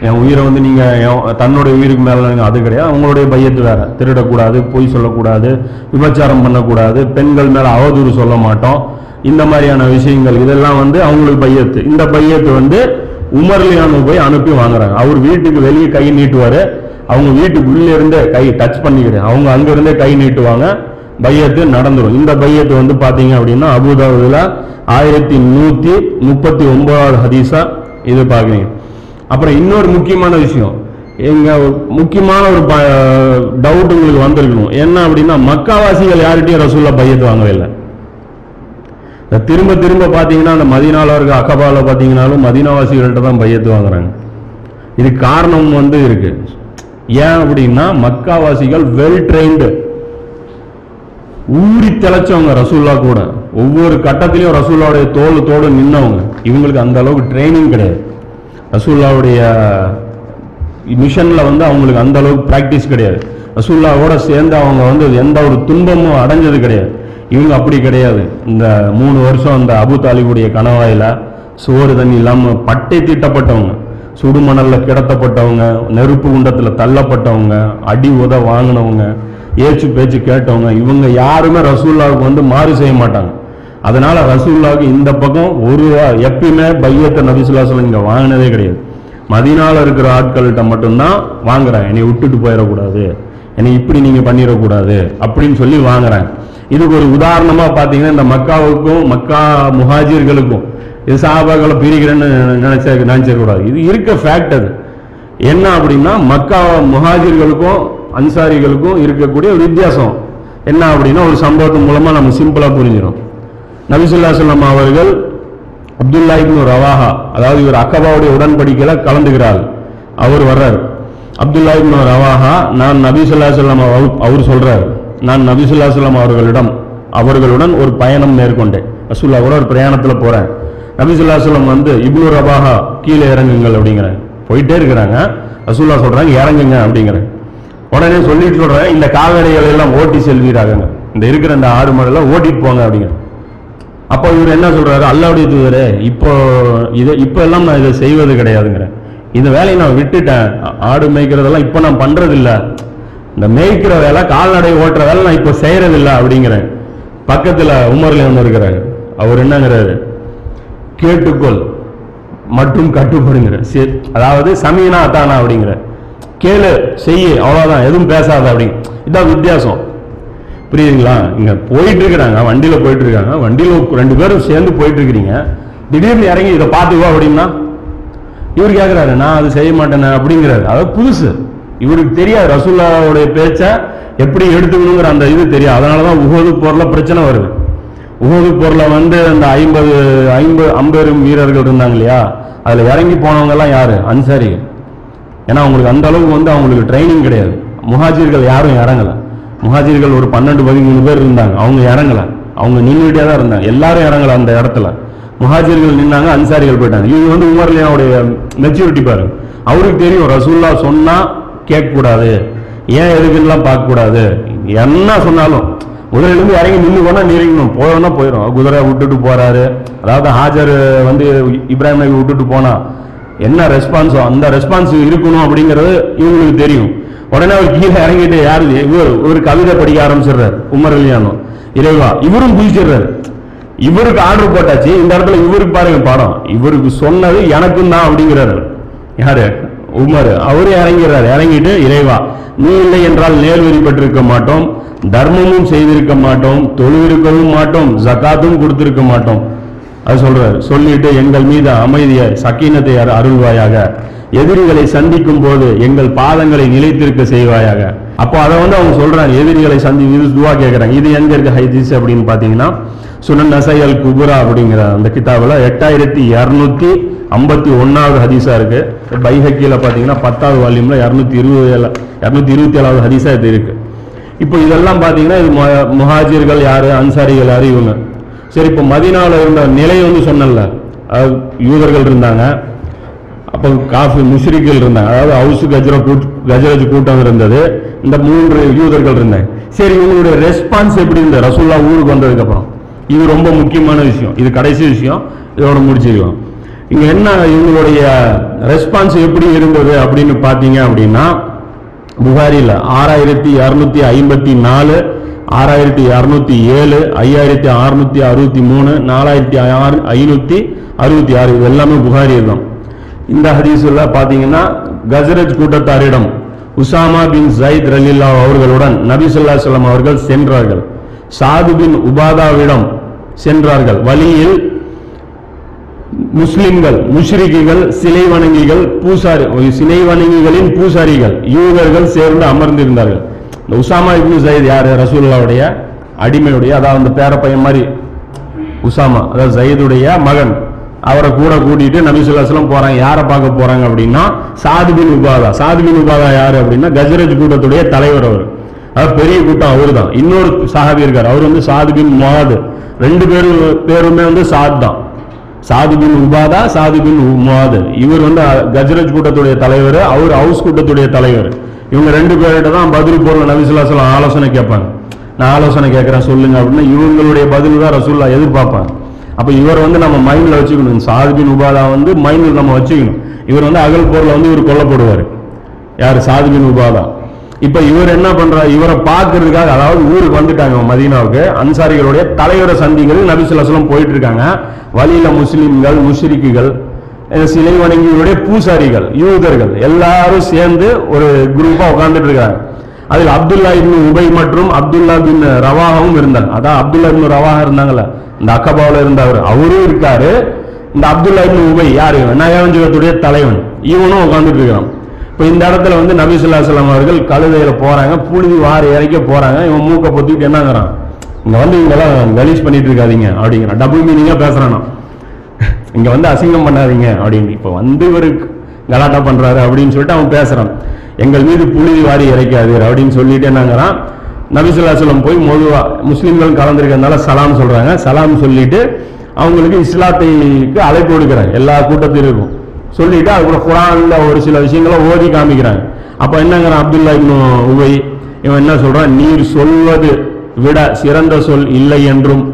என் உயிரை வந்து நீங்கள் என் தன்னுடைய உயிருக்கு மேலே அது கிடையாது. அவங்களுடைய பையத்து வேற. திருடக்கூடாது பொய் சொல்லக்கூடாது விபச்சாரம் பண்ணக்கூடாது பெண்கள் மேலே அவதூறு சொல்ல மாட்டோம். இந்த மாதிரியான விஷயங்கள் இதெல்லாம் வந்து அவங்களுக்கு பையத்து. இந்த பையத்து வந்து உமர்லியானு போய் அனுப்பி வாங்குறாங்க. அவர் வீட்டுக்கு வெளியே கை நீட்டுவார். அவங்க வீட்டுக்குள்ளே இருந்தே கை டச் பண்ணிக்கிடு. அவங்க அங்கிருந்தே கை நீட்டுவாங்க. பையத்து நடந்துடும் இந்த பையத்து வந்து பார்த்தீங்க அப்படின்னா அபுதாபுல ஆயிரத்தி நூற்றி முப்பத்தி ஒன்பதாவது ஹதீஸா இது பார்க்குறீங்க அப்புறம் இன்னொரு முக்கியமான விஷயம். எங்கள் முக்கியமான ஒரு ப டவுட் உங்களுக்கு வந்திருக்கணும். என்ன அப்படின்னா மக்காவாசிகள் யார்கிட்டையும் ரசூல்லா பையத்து வாங்கவே இல்லை. திரும்ப திரும்ப பார்த்தீங்கன்னா அந்த மதினால இருக்க பார்த்தீங்கனாலும் மதினாவாசிகள்கிட்ட தான் பையத்து வாங்குறாங்க. இது காரணம் வந்து இருக்கு. ஏன் அப்படின்னா மக்காவாசிகள் வெல் ட்ரெயின்டு ஊறி தெளிச்சவங்க ரசூல்லா கூட. ஒவ்வொரு கட்டத்திலையும் ரசூல்லாவுடைய தோல் தோடு நின்னவங்க. இவங்களுக்கு அந்த அளவுக்கு ட்ரைனிங் கிடையாது. ரசூல்லாவுடைய மிஷனில் வந்து அவங்களுக்கு அந்த அளவுக்கு ப்ராக்டிஸ் கிடையாது. ரசூல்லாவோட சேர்ந்து அவங்க வந்து எந்த ஒரு துன்பமும் அடைஞ்சது கிடையாது. இவங்க அப்படி கிடையாது. இந்த மூணு வருஷம் அந்த அபு தாலிபுடைய கணவாயில் சோறு தண்ணி இல்லாமல் பட்டை தீட்டப்பட்டவங்க சுடுமணலில் கிடத்தப்பட்டவங்க நெருப்பு குண்டத்தில் தள்ளப்பட்டவங்க அடி உத வாங்கினவங்க ஏச்சு பேச்சு கேட்டவங்க இவங்க யாருமே ரசூல்லாவுக்கு வந்து மாறு செய்ய மாட்டாங்க. அதனால ரசூல்லாவுக்கு இந்த பக்கம் ஒரு எப்பயுமே பையத்தை நபிசுல்லாசலம் இங்கே வாங்கினதே கிடையாது. மதினால இருக்கிற ஆட்கள்கிட்ட மட்டும்தான் வாங்குறாங்க. என்னை விட்டுட்டு போயிடக்கூடாது. என்னை இப்படி நீங்கள் பண்ணிடக்கூடாது அப்படின்னு சொல்லி வாங்குறாங்க. இதுக்கு ஒரு உதாரணமா பாத்தீங்கன்னா இந்த மக்காவுக்கும் மக்கா முஹாஜிர்களுக்கும் இது சாபாக்களை பிரிக்கிறேன்னு நினைச்ச நினைச்சிடக்கூடாது. இது இருக்க ஃபேக்ட் அது. என்ன அப்படின்னா மக்கா முஹாஜிர்களுக்கும் அன்சாரிகளுக்கும் இருக்கக்கூடிய ஒரு வித்தியாசம். என்ன அப்படின்னா ஒரு சம்பவத்தின் மூலமா நம்ம சிம்பிளா புரிஞ்சிடும் நபிசுல்லா சொல்லம் அவர்கள் அப்துல்லா இப்னு ரவாஹா அதாவது இவர் அக்கபாவுடைய உடன்படிக்கையில கலந்துகிறார் அவர் வர்றார். அப்துல்லா இப்னு ரவாஹா நான் நபி சொல்லா சொல்லம் அவர் சொல்கிறார் நான் நபிசுல்லாசுலம் அவர்களிடம் அவர்களுடன் ஒரு பயணம் மேற்கொண்டேன். ரசூல்லா கூட ஒரு பிரயாணத்தில் போகிறேன் நபிசுல்லாசுலம் வந்து இப்னு ரபாகா கீழே இறங்குங்கள் அப்படிங்கிறேன். போயிட்டே இருக்கிறாங்க. ரசூல்லா சொல்கிறாங்க இறங்குங்க அப்படிங்கிறேன். உடனே சொல்லிட்டு சொல்கிறேன் இந்த காவேரிகளை எல்லாம் ஓட்டி செல்வீராகங்க. இந்த இருக்கிற இந்த ஆடு மலையெல்லாம் ஓட்டிட்டு போங்க அப்படிங்கிற அப்போ இவர் என்ன சொல்கிறாரு அல்லாவுடைய தூதரே இப்போ இதை இப்போ எல்லாம் நான் இதை செய்வது கிடையாதுங்கிறேன். இந்த வேலையை நான் விட்டுட்டேன். ஆடு மேய்க்கிறதெல்லாம் இப்போ நான் பண்ணுறதில்ல இந்த மேய்க்கிற வேலை கால்நடை ஓட்டுற வேலை நான் இப்போ செய்கிறதில்ல அப்படிங்கிறேன். பக்கத்தில் உமர்ல ஒன்று இருக்கிறாரு. அவர் என்னங்கிறாரு? கேட்டுக்கொள் மட்டும் கட்டுப்படுங்கிற. சரி, அதாவது சமீனா அத்தானா அப்படிங்கிற கேளு செய்ய அவ்வளோதான் எதுவும் பேசாத அப்படி. இதான் வித்தியாசம். புரியுதுங்களா? இங்கே போயிட்டு இருக்கிறாங்க வண்டியில் போயிட்டு இருக்காங்க. வண்டியில் ரெண்டு பேரும் சேர்ந்து போயிட்டு இருக்கிறீங்க. திடீர்னு இறங்கி இதை பார்த்துக்கோ அப்படின்னா இவர் கேட்குறாரு நான் அது செய்ய மாட்டேனே அப்படிங்கிறாரு. அதாவது புதுசு. இவருக்கு தெரியாது ரசூல்லாவுடைய பேச்ச எப்படி எடுத்துக்கணுங்கிற அந்த இது தெரியாது. அதனாலதான் உகது போர்ல பிரச்சனை வருது. உகது போர்ல வந்து அந்த ஐம்பது ஐம்பது ஐம்பது வீரர்கள் இருந்தாங்க இல்லையா? அதுல இறங்கி போனவங்க எல்லாம் யாரு? அன்சாரி ஏன்னா அவங்களுக்கு அந்த அளவுக்கு வந்து அவங்களுக்கு ட்ரைனிங் கிடையாது. முஹாஜிர்கள் யாரும் இறங்கல. முஹாஜிர்கள் ஒரு பன்னெண்டு பதிமூணு பேர் இருந்தாங்க. அவங்க இறங்கல. அவங்க நின்றுகிட்டே தான் இருந்தாங்க. எல்லாரும் இறங்கல அந்த இடத்துல. முஹாஜிர்கள் நின்னாங்க அன்சாரிகள் போயிட்டாங்க. இது வந்து உமர்லியாவுடைய மெச்சூரிட்டி பாருங்க. அவருக்கு தெரியும் ரசூல்லா சொன்னா கேட்கக்கூடாது. ஏன் எதுக்குலாம் பார்க்கக்கூடாது? என்ன சொன்னாலும். முதலிருந்து இறங்கி நின்று போனால் நிறங்கணும் போனா போயிடும் குதிரை விட்டுட்டு போகிறாரு அதாவது ஹாஜர் வந்து இப்ராஹிம் நபி விட்டுட்டு போனால் என்ன ரெஸ்பான்ஸோ அந்த ரெஸ்பான்ஸ் இருக்கணும் அப்படிங்கிறது இவங்களுக்கு தெரியும். உடனே அவர் கீழே இறங்கிட்டு யாரு? இவர் ஒரு கவிதை படிக்க ஆரம்பிச்சிடுறாரு. உமர் அலியானோ இறைவா இவரும் குதிச்சிடுறாரு. இவருக்கு ஆர்டர் போட்டாச்சு. இந்த இடத்துல இவருக்கு பாருங்க பாடம். இவருக்கு சொன்னது எனக்கும் தான் அப்படிங்கிறாரு. யாரு? உமர். அவரு இறங்கிறார் இறங்கிட்டு இறைவா நீ இல்லை என்றால் நேர் பெற்றிருக்க மாட்டோம் தர்மமும் செய்திருக்க மாட்டோம் தொழுவிருக்கவும் மாட்டோம் ஜகாத்தும் கொடுத்திருக்க மாட்டோம். அது சொல்றாரு. சொல்லிட்டு எங்கள் மீது அமைதிய சக்கீனத்தை அருள்வாயாக? எதிரிகளை சந்திக்கும் போது எங்கள் பாதங்களை நிலைத்திருக்க செய்வாயாக? அப்போ அதை வந்து அவங்க சொல்றாங்க. எதிரிகளை சந்தி இது துவா கேட்கறாங்க இது எங்க இருக்கு ஹைதீஸ் அப்படின்னு பாத்தீங்கன்னா சுனன் நசை அல் குபுரா அப்படிங்கிற அந்த கிதாபில் எட்டாயிரத்தி இரநூத்தி ஐம்பத்தி ஒன்றாவது ஹதீஸா இருக்கு. பைஹக்கியில் பார்த்தீங்கன்னா பத்தாவது வால்யூமில் இரநூத்தி இருபது இரநூத்தி இருபத்தி ஏழாவது ஹதீஸாக இது இருக்கு. இப்போ இதெல்லாம் பார்த்தீங்கன்னா இது மு- முஹாஜிர்கள் யார் அன்சாரிகள் யார் இவங்க. சரி இப்போ மதீனாவில் இருந்த நிலை வந்து சொன்னல யூதர்கள் இருந்தாங்க. அப்போ காஃபி முஷ்ரிக்கள் இருந்தாங்க. அதாவது ஹவுஸ் கஜர கூட் கஜரஜ் கூட்டம் இருந்தது. இந்த மூன்று யூதர்கள் இருந்தாங்க சரி இவங்களுடைய ரெஸ்பான்ஸ் எப்படி இருந்தது? ரசூல்லா ஊருக்கு வந்ததுக்கப்புறம். இது ரொம்ப முக்கியமான விஷயம். இது கடைசி விஷயம். இதோட முடிச்சிருக்கோம் இங்க என்ன இவங்களுடைய ரெஸ்பான்ஸ் எப்படி இருந்தது அப்படின்னு பாத்தீங்க அப்படின்னா புகாரியில் ஆறாயிரத்தி இரநூத்தி ஐம்பத்தி நாலு ஆறாயிரத்தி இரநூத்தி ஏழு ஐயாயிரத்தி அறுநூத்தி அறுபத்தி மூணு நாலாயிரத்தி ஆறு ஐநூத்தி அறுபத்தி ஆறு. இது எல்லாமே புகாரி தான். இந்த ஹதீஸ்ல பாத்தீங்கன்னா கஜரஜ் கூட்டத்தாரிடம் உசாமா பின் ஜயித் ரலில்லா அவர்களுடன் நபி சொல்லா சொல்லம் அவர்கள் சென்றார்கள். சாதுபின் உபாதாவிடம் சென்றார்கள். வழியில் முஸ்லிம்கள் முஷ்ரிக்குகள் சிலை வணங்கிகள் பூசாரி சிலை வணங்கிகளின் பூசாரிகள் யூதர்கள் சேர்ந்து அமர்ந்திருந்தார்கள். இந்த உசாமா இப்னு சயீத் யாரு? ரசூல்லாவுடைய அடிமையுடைய அதாவது அந்த பேரப்பையன் மாதிரி. உசாமா அதாவது சயீதுடைய மகன். அவரை கூட கூட்டிட்டு நபிசுல்லாஸ்லாம் போறாங்க. யாரை பார்க்க போறாங்க அப்படின்னா சாதுபின் உபாதா. சாதுபின் உபாதா யாரு அப்படின்னா கஜரஜ் கூட்டத்துடைய தலைவர் அவர். பெரிய கூட்டம் அவர்தான். இன்னொரு சஹாபி இருக்கார். அவர் வந்து சாது பின் ரெண்டு பேரும் பேருமே வந்து சாத் தான். சாது பின் உபாதா சாது பின் இவர் வந்து கஜ்ரஜ் கூட்டத்துடைய தலைவர் அவர் ஹவுஸ் கூட்டத்துடைய தலைவர். இவங்க ரெண்டு பேர்கிட்ட தான் பதில் போல நபி ஆலோசனை கேட்பாங்க. நான் ஆலோசனை கேட்குறேன் சொல்லுங்க அப்படின்னா இவங்களுடைய பதில் தான் ரசூல்லா எதிர்பார்ப்பாங்க. அப்போ இவர் வந்து நம்ம மைண்டில் வச்சுக்கணும். சாது பின் உபாதா வந்து மைண்டில் நம்ம வச்சுக்கணும். இவர் வந்து அகல் போரில் வந்து இவர் கொல்லப்படுவார். யார்? சாது பின் உபாதா. இப்ப இவர் என்ன பண்றாரு இவரை பார்க்கறதுக்காக அதாவது ஊருக்கு வந்துட்டாங்க மதீனாவுக்கு. அன்சாரிகளுடைய தலைவரை சந்திங்கிறது நபி போயிட்டு இருக்காங்க வழியில முஸ்லிம்கள் முஷ்ரிக்குகள் சிலை வணங்கியுடைய பூசாரிகள் யூதர்கள் எல்லாரும் சேர்ந்து ஒரு குரூப்பா உட்கார்ந்துட்டு இருக்காங்க அதில் அப்துல்லா இப்னு உபை மற்றும் அப்துல்லா பின் ரவாகவும் இருந்தாங்க. அதான் அப்துல்லா இப்னு ரவாக இருந்தாங்கல்ல. இந்த அக்கபாவில் இருந்தவர். அவரும் இருக்காரு. இந்த அப்துல்லா இப்னு உபை யாரு? நயவஞ்சகத்துடைய தலைவன். இவனும் உட்கார்ந்துட்டு இருக்கிறான் இப்போ இந்த இடத்துல வந்து நபிசுல்லா சலாம் அவர்கள் கழுதையில் போகிறாங்க புழுதி வாரி இறக்க போகிறாங்க இவன் மூக்கை பொத்திட்டு என்னங்கிறான். இங்கே வந்து இங்கெல்லாம் கலீஸ் பண்ணிட்டு இருக்காதீங்க அப்படிங்கிறான். டபுள் மீனிங்காக பேசுகிறானா இங்கே வந்து அசிங்கம் பண்ணாதீங்க அப்படின்னு. இப்போ வந்து இவர் கலாட்டா பண்ணுறாரு அப்படின்னு சொல்லிட்டு அவன் பேசுகிறான் எங்கள் மீது புழுதி வாரி இறைக்காதீர் அப்படின்னு சொல்லிட்டு என்னங்கிறான். நபிசுல்லாசலம் போய் மொதுவா முஸ்லீம்கள் கலந்துருக்கிறதுனால சலாம் சொல்கிறாங்க சலாம் சொல்லிட்டு அவங்களுக்கு இஸ்லாத்தைக்கு அழைப்பு கொடுக்குறாங்க. எல்லா கூட்டத்திலும் இருக்கும். சொல்லிட்டு அதுக்குள்ள குரான்ல ஒரு சில விஷயங்களை ஓதி காமிக்கிறாங்க. அப்ப என்னங்கிறான் அப்துல்லா இப்னு உபை இவன் என்ன சொல்றான்? நீர் சொல்வது விட சிறந்த சொல் இல்லை என்றும்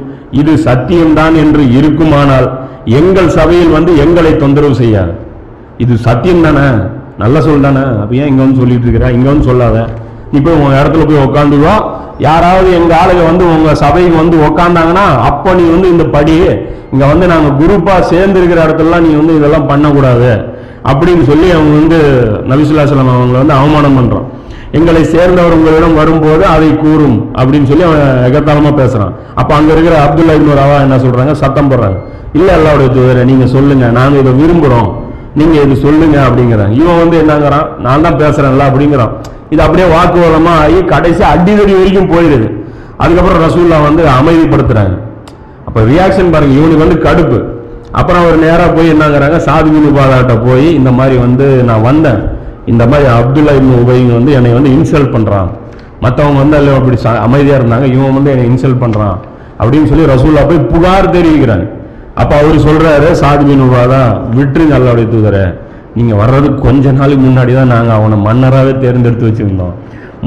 இது சத்தியம்தான் என்று இருக்குமானால் எங்கள் சபையில் வந்து எங்களை தொந்தரவு செய்யாது. இது சத்தியம் தானே? நல்ல சொல் தானே? அப்ப ஏன் இங்க வந்து சொல்லிட்டு இருக்கிற? இங்க வந்து சொல்லாத. நீ போய் உங்க இடத்துல போய் உக்காந்துக்கோ யாராவது எங்க ஆளுங்க வந்து உங்க சபைக்கு வந்து உக்காந்தாங்கன்னா அப்போ நீ வந்து இந்த படி இங்க வந்து நாங்க குரூப்பா சேர்ந்து இருக்கிற இடத்துலலாம் நீ வந்து இதெல்லாம் பண்ணக்கூடாது. அப்படின்னு சொல்லி அவங்க வந்து நபிசுல்லாசலம் அவங்களை வந்து அவமானம் பண்றான். எங்களை சேர்ந்தவர் உங்களிடம் வரும்போது அதை கூறும் அப்படின்னு சொல்லி அவன் எகத்தாளமா பேசுறான். அப்ப அங்க இருக்கிற அப்துல்லா இப்னு ரவா என்ன சொல்றாங்க? சத்தம் போடுறாங்க. இல்ல அல்லாவுடைய தூதரை நீங்க சொல்லுங்க. நாங்க இதை விரும்புறோம். நீங்க இது சொல்லுங்க அப்படிங்கிறான். இவன் வந்து என்னங்கிறான்? நான் தான் பேசுறேன்ல அப்படிங்கிறான். இது அப்படியே வாக்குவாதமாக ஆகி கடைசி அடிதடி வரைக்கும் போயிடுது அதுக்கப்புறம் ரசூல்லா வந்து அமைதிப்படுத்துறாங்க அப்போ ரியாக்ஷன் பாருங்க இவனுக்கு வந்து கடுப்பு. அப்புறம் அவர் நேராக போய் என்னங்கிறாங்க சாது பாதாட்ட போய் இந்த மாதிரி வந்து நான் வந்தேன். இந்த மாதிரி அப்துல்லா இப்னு உபைங்க வந்து என்னை வந்து இன்சல்ட் பண்ணுறான் மற்றவங்க வந்து அதில் அப்படி சா- இருந்தாங்க இவன் வந்து என்னை இன்சல்ட் பண்ணுறான் அப்படின்னு சொல்லி ரசூல்லா போய் புகார் தெரிவிக்கிறாங்க. அப்போ அவர் சொல்கிறாரு சாது பின் உபாதா விட்டுருங்க அல்லாவுடைய தூதரை. நீங்கள் வர்றதுக்கு கொஞ்ச நாளுக்கு முன்னாடி தான் நாங்கள் அவனை மன்னராகவே தேர்ந்தெடுத்து வச்சுருந்தோம்.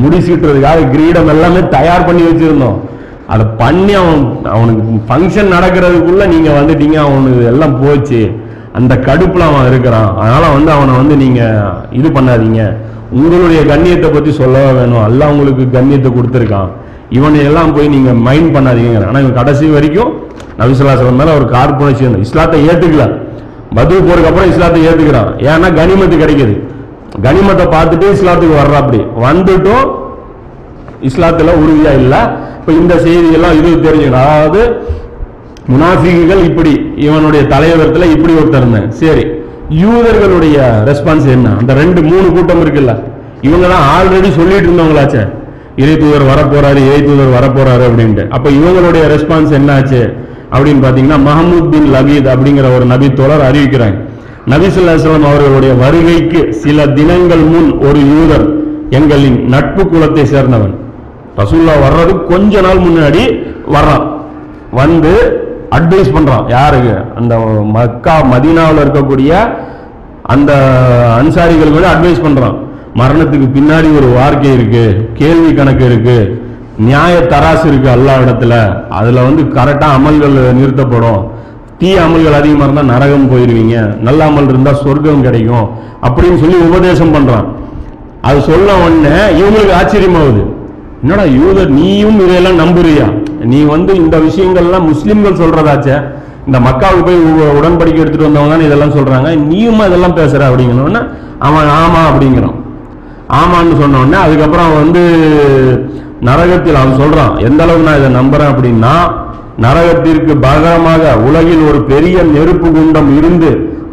முடிச்சுட்டுறதுக்காக கிரீடம் எல்லாமே தயார் பண்ணி வச்சுருந்தோம். அதை பண்ணி அவன் அவனுக்கு ஃபங்க்ஷன் நடக்கிறதுக்குள்ளே நீங்கள் வந்துட்டீங்க அவனுக்கு எல்லாம் போச்சு. அந்த கடுப்பில் அவன் இருக்கிறான். அதனால் வந்து அவனை வந்து நீங்கள் இது பண்ணாதீங்க. உங்களுடைய கண்ணியத்தை பற்றி சொல்லவே வேணும். எல்லாம் உங்களுக்கு கண்ணியத்தை கொடுத்துருக்கான். இவனை எல்லாம் போய் நீங்கள் மைண்ட் பண்ணாதீங்க. ஆனால் இவன் கடைசி வரைக்கும் நபிசுல்லாசலம் மேலே ஒரு கார்புணர்ச்சி இஸ்லாத்தை ஏத்துக்கல. பதில் போருக்கு அப்புறம் இஸ்லாத்தை ஏத்துக்கிறான். ஏன்னா கனிமத்து கிடைக்குது. கனிமத்தை பார்த்துட்டு இஸ்லாத்துக்கு வர்றா அப்படி வந்துட்டும் இஸ்லாத்துல உறுதியா இல்ல. இப்ப இந்த செய்தி எல்லாம் இது தெரிஞ்சுக்கணும். அதாவது முனாஃபிகள் இப்படி இவனுடைய தலைவரத்துல இப்படி ஒருத்தர் இருந்தேன் சரி யூதர்களுடைய ரெஸ்பான்ஸ் என்ன? அந்த ரெண்டு மூணு கூட்டம் இருக்குல்ல. இவங்க தான் ஆல்ரெடி சொல்லிட்டு இருந்தவங்களாச்சே. இறை தூதர் வரப்போறாரு இறை தூதர் வரப்போறாரு அப்படின்ட்டு. அப்ப இவங்களுடைய ரெஸ்பான்ஸ் என்னாச்சு? அப்படின்னு பார்த்தீங்கன்னா மஹமூத் பின் லபீத் அப்படிங்கிற ஒரு நபி தோழர் அறிவிக்கிறாங்க. நபிசுல்லாஸ்லாம் அவர்களுடைய வருகைக்கு சில தினங்கள் முன் ஒரு யூதர் எங்களின் நட்பு குலத்தை சேர்ந்தவன். ரசூல்லா வர்றதுக்கு கொஞ்ச நாள் முன்னாடி வர்றான். வந்து அட்வைஸ் பண்றான். யாருக்கு? அந்த மக்கா மதினாவில் இருக்கக்கூடிய அந்த அன்சாரிகள் கூட அட்வைஸ் பண்றான். மரணத்துக்கு பின்னாடி ஒரு வார்க்கை இருக்கு கேள்வி கணக்கு இருக்கு. நியாய தராசு இருக்கு எல்லா இடத்துல. அதுல வந்து கரெக்டா அமல்கள் நிறுத்தப்படும். தீய அமல்கள் அதிகமாக இருந்தால் நரகம் போயிருவீங்க. நல்ல அமல் இருந்தால் சொர்க்கம் கிடைக்கும். அப்படின்னு சொல்லி உபதேசம் பண்றான். அது சொல்ல உடனே இவங்களுக்கு ஆச்சரியமாகுது. என்னடா யூதர் நீயும் இதையெல்லாம் நம்புறியா? நீ வந்து இந்த விஷயங்கள்லாம் முஸ்லிம்கள் சொல்றதாச்சே. இந்த மக்காவுக்கு போய் உ- உடன்படிக்கை எடுத்துட்டு வந்தவங்க இதெல்லாம் சொல்றாங்க. நீயுமா இதெல்லாம் பேசுற? அப்படிங்கிறோன்னா அவன் ஆமா அப்படிங்கிறான். ஆமான்னு சொன்ன உடனே அதுக்கப்புறம் வந்து நரகத்தில் அவன் சொல்றான் எந்த அளவு நான் இதை நம்புறேன் அப்படின்னா நரகத்திற்கு பகரமாக உலகில் ஒரு பெரிய நெருப்பு குண்டம் இருந்து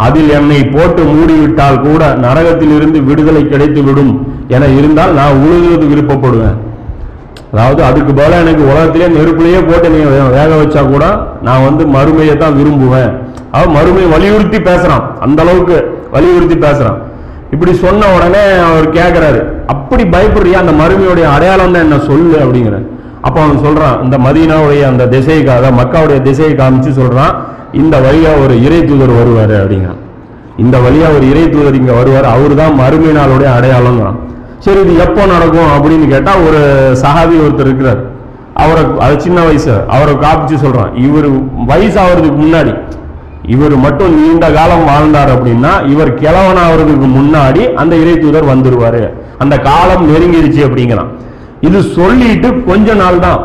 அதில் என்னை போட்டு மூடிவிட்டால் கூட நரகத்தில் இருந்து விடுதலை கிடைத்து விடும் என இருந்தால் நான் உழுகிறது விருப்பப்படுவேன். அதாவது அதுக்கு போல எனக்கு உலகத்திலே நெருப்புலையே போட்டு நீ வேக வச்சா கூட நான் வந்து மறுமையை தான் விரும்புவேன். அவன் மறுமையை வலியுறுத்தி பேசுறான். அந்த அளவுக்கு வலியுறுத்தி பேசுறான். இப்படி சொன்ன உடனே அவர் கேட்கிறாரு அப்படி பயப்படுறியா? அந்த மறுமையுடைய அடையாளம் தான் என்ன? சொல்லு அப்படிங்கிற அப்போ அவன் சொல்றான் இந்த மதீனாவுடைய அந்த திசையை மக்காவுடைய திசையை காமிச்சு சொல்றான் இந்த வழியா ஒரு இறை தூதர் வருவார் அப்படிங்கிறான். இந்த வழியா ஒரு இறை தூதர் இங்க வருவார் அவர் தான் மறுமை நாளுடைய அடையாளங்கிறான் சரி இது எப்போ நடக்கும் அப்படின்னு கேட்டா ஒரு சஹாபி ஒருத்தர் இருக்கிறார். அவரை அது சின்ன வயசு அவரை காப்பிச்சு சொல்றான். இவர் வயசாகிறதுக்கு முன்னாடி இவர் மட்டும் நீண்ட காலம் வாழ்ந்தார் அப்படின்னா இவர் கிழவனாகிறதுக்கு முன்னாடி அந்த இறை தூதர் வந்துருவாரு. அந்த காலம் நெருங்கிடுச்சு அப்படிங்கிறான். இது சொல்லிட்டு கொஞ்ச நாள் தான்.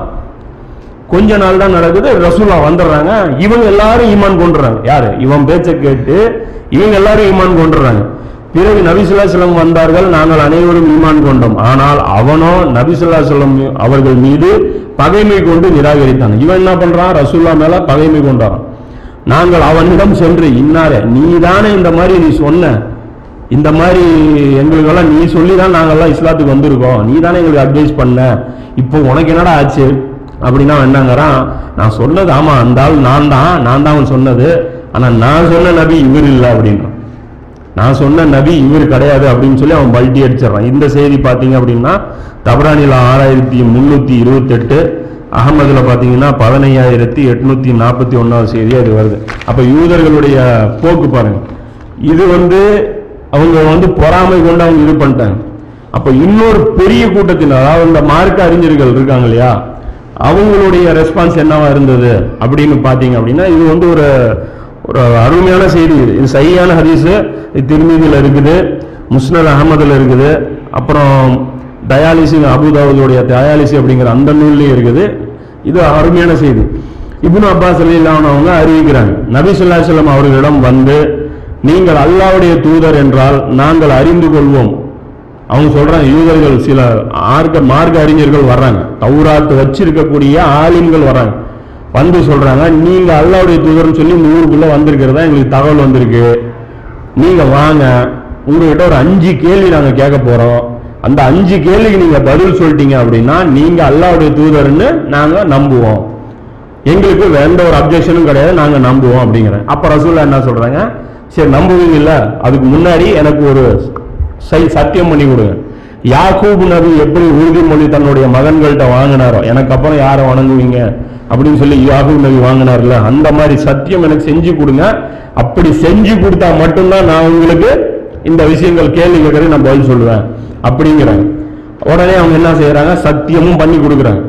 கொஞ்ச நாள் தான் நடக்குது. ரசூலா வந்துடுறாங்க. இவங்க எல்லாரும் ஈமான் கொண்டுறாங்க. யாரு? இவன் பேச்சை கேட்டு இவங்க எல்லாரும் ஈமான் கொண்டுறாங்க. பிறகு நபிசுல்லாசலம் வந்தார்கள். நாங்கள் அனைவரும் ஈமான் கொண்டோம். ஆனால் அவனோ நபிசுல்லாசலம் அவர்கள் மீது பகைமை கொண்டு நிராகரித்தான் இவன் என்ன பண்றான்? ரசூல்லா மேல பகைமை கொண்டான். நாங்கள் அவனிடம் சென்று இன்னாரே நீ தானே இந்த மாதிரி நீ சொன்ன. இந்த மாதிரி எங்களுக்கெல்லாம் நீ சொல்லி தான் நாங்கள்லாம் இஸ்லாத்துக்கு வந்திருக்கோம். நீ தானே எங்களுக்கு அட்வைஸ் பண்ண. இப்போ உனக்கு என்னடா ஆச்சு? அப்படின்னா என்னங்கிறான் நான் சொன்னது ஆமா அந்த ஆள் நான் தான் நான் தான் அவன் சொன்னது. ஆனா நான் சொன்ன நபி இவர் இல்லை அப்படின்றான். நான் சொன்ன நபி இவர் கிடையாது அப்படின்னு சொல்லி அவன் பல்ட்டி அடிச்சிடறான். இந்த செய்தி பார்த்தீங்க அப்படின்னா தபரானில ஆறாயிரத்தி முந்நூற்றி இருபத்தெட்டு அகமதுல பார்த்தீங்கன்னா பதினையாயிரத்தி எட்நூத்தி நாற்பத்தி ஒன்றாவது செய்தியா இது வருது. அப்ப யூதர்களுடைய போக்கு பாருங்க. இது வந்து அவங்க வந்து பொறாமை கொண்டு அவங்க இது பண்ணிட்டாங்க. அப்ப இன்னொரு பெரிய கூட்டத்தினர் அதாவது இந்த மார்க்க அறிஞர்கள் இருக்காங்க இல்லையா அவங்களுடைய ரெஸ்பான்ஸ் என்னவா இருந்தது அப்படின்னு பார்த்தீங்க அப்படின்னா இது வந்து ஒரு ஒரு அருமையான செய்தி. இது இது சரியான ஹதீஸ். இது திருமீதியில் இருக்குது முஸ்னத் அகமதுல இருக்குது அப்புறம் டயாலிசி அபுதாவுடைய டயாலிசி அப்படிங்கிற அந்த நூல்லையும் இருக்குது. இது அருமையான செய்தி. இப்னு அப்பாஸ் அலி அவங்க அறிவிக்கிறாங்க. நபி சொல்லா சொல்லம் அவர்களிடம் வந்து நீங்கள் அல்லாவுடைய தூதர் என்றால் நாங்கள் அறிந்து கொள்வோம். அவங்க சொல்றாங்க யூதர்கள் சில ஆர்க்க மார்க்க அறிஞர்கள் வர்றாங்க. தௌராத்து வச்சிருக்கக்கூடிய ஆலிம்கள் வர்றாங்க. வந்து சொல்றாங்க நீங்க அல்லாவுடைய தூதர்னு சொல்லி இந்த ஊருக்குள்ள வந்திருக்கிறதா? எங்களுக்கு தகவல் வந்திருக்கு. நீங்க வாங்க. உங்ககிட்ட ஒரு அஞ்சு கேள்வி நாங்கள் கேட்க போறோம். அந்த அஞ்சு கேள்விக்கு நீங்க பதில் சொல்லிட்டீங்க அப்படின்னா நீங்க அல்லாவுடைய தூதர்னு நாங்க நம்புவோம். எங்களுக்கு எந்த ஒரு அப்ஜெக்ஷனும் கிடையாது நாங்க நம்புவோம் அப்படிங்கிறேன். அப்ப ரசூல்லா என்ன சொல்றாங்க? சரி நம்புவீங்கல்ல அதுக்கு முன்னாடி எனக்கு ஒரு சை- சத்தியம் பண்ணி கொடுங்க. யாக்கூப் நபி எப்படி உறுதிமொழி தன்னுடைய மகன்கள்ட்ட வாங்கினாரோ எனக்கு அப்புறம் யாரை வணங்குவீங்க அப்படின்னு சொல்லி யாகூப் நபி வாங்கினார்ல அந்த மாதிரி சத்தியம் எனக்கு செஞ்சு கொடுங்க. அப்படி செஞ்சு கொடுத்தா மட்டும்தான் நான் உங்களுக்கு இந்த விஷயங்கள் கேள்வி கேட்கறது நான் பதில் சொல்லுவேன். அப்படிங்கிறாங்க. உடனே அவங்க என்ன செய்யறாங்க? சத்தியமும் பண்ணி கொடுக்குறாங்க.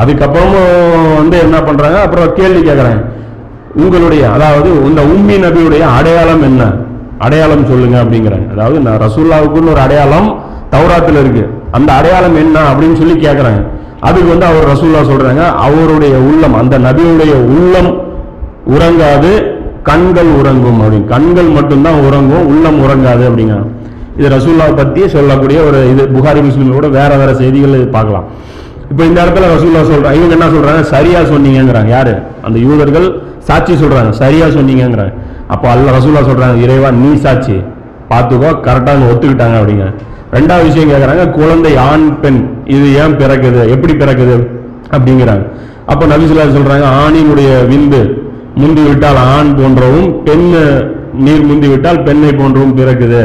அதுக்கப்புறமும் வந்து என்ன பண்றாங்க? அப்புறம் கேள்வி கேட்கறாங்க உங்களுடைய அதாவது இந்த உம்மி நபியுடைய அடையாளம் என்ன? அடையாளம் சொல்லுங்க அப்படிங்கிறாங்க. அதாவது நான் ரசூல்லாவுக்குன்னு ஒரு அடையாளம் தௌராத்தில் இருக்கு. அந்த அடையாளம் என்ன அப்படின்னு சொல்லி கேட்கறாங்க அதுக்கு வந்து அவர் ரசூல்லா சொல்றாங்க அவருடைய உள்ளம் அந்த நபியுடைய உள்ளம் உறங்காது கண்கள் உறங்கும் அப்படின்னு. கண்கள் மட்டும்தான் உறங்கும் உள்ளம் உறங்காது அப்படிங்கிறாங்க. இது ரசூல்லா பற்றி சொல்லக்கூடிய ஒரு இது புகாரி முஸ்லீமோட வேற வேற செய்திகள் பார்க்கலாம். இப்போ இந்த இடத்துல ரசூல்லா சொல்றாங்க இவங்க என்ன சொல்றாங்க? சரியா சொன்னீங்கிறாங்க யாரு? அந்த யூதர்கள் சாட்சி சொல்றாங்க. சரியா சொன்னீங்கிறாங்க அப்போ அல்ல ரசூல்லா சொல்றாங்க இறைவா நீ சாட்சி. பார்த்துக்கோ கரெக்டாக ஒத்துக்கிட்டாங்க அப்படிங்க. ரெண்டாவது விஷயம் கேட்குறாங்க குழந்தை ஆண் பெண் இது ஏன் பிறக்குது? எப்படி பிறக்குது? அப்படிங்கிறாங்க. அப்போ நபிசுல்லா சொல்றாங்க ஆணினுடைய விந்து முந்தி விட்டால் ஆண் போன்றவும் பெண் நீர் முந்தி விட்டால் பெண்ணை போன்றவும் பிறக்குது.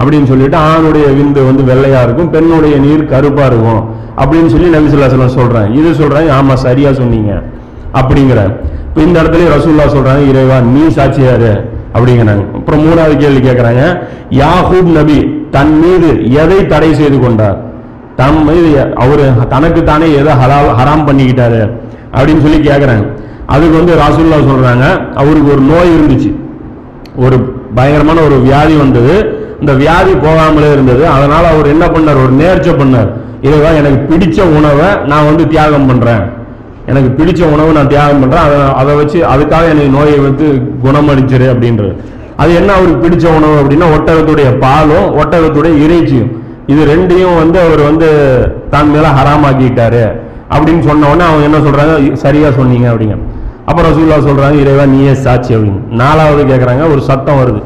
அப்படின்னு சொல்லிட்டு ஆணுடைய விந்து வந்து வெள்ளையா இருக்கும் பெண்ணுடைய நீர் கருப்பா இருக்கும் அப்படின்னு சொல்லி நபிசுல்லாசலம் சொல்றேன் இது சொல்றேன் ஆமா சரியா சொன்னீங்க. அப்படிங்கிற. இப்போ இந்த இடத்துல ரசூல்லா சொல்றாங்க இறைவா நீ சாட்சியாரு அப்படிங்கிறாங்க. அப்புறம் மூணாவது கேள்வி கேட்குறாங்க யாஹூப் நபி தன் மீது எதை தடை செய்து கொண்டார்? தம் மீது அவரு தனக்கு தானே எதை ஹலால் ஹராம் பண்ணிக்கிட்டாரு அப்படின்னு சொல்லி கேட்குறாங்க அதுக்கு வந்து ராசுல்லா சொல்றாங்க அவருக்கு ஒரு நோய் இருந்துச்சு. ஒரு பயங்கரமான ஒரு வியாதி வந்தது. இந்த வியாதி போகாமலே இருந்தது. அதனால அவர் என்ன பண்ணார்? ஒரு நேர்ச்சை பண்ணார். இதுதான் எனக்கு பிடிச்ச உணவை நான் வந்து தியாகம் பண்றேன். எனக்கு பிடிச்ச உணவு நான் தியாகம் பண்றேன். அதை அதை வச்சு அதுக்காக எனக்கு நோயை வந்து குணமளிச்சிரு அப்படின்றது அது என்ன அவருக்கு பிடிச்ச உணவு அப்படின்னா ஒட்டகத்துடைய பாலும் ஒட்டகத்துடைய இறைச்சியும். இது ரெண்டையும் வந்து அவர் வந்து தான் மேல ஹராமாக்கிட்டாரு அப்படின்னு சொன்ன உடனே அவங்க என்ன சொல்றாங்க? சரியா சொன்னீங்க அப்படிங்க. அப்புறம் ரசூல்லா சொல்றாங்க இறைவா நீயே சாட்சி அப்படின்னு. நாலாவது கேட்குறாங்க ஒரு சத்தம் வருது.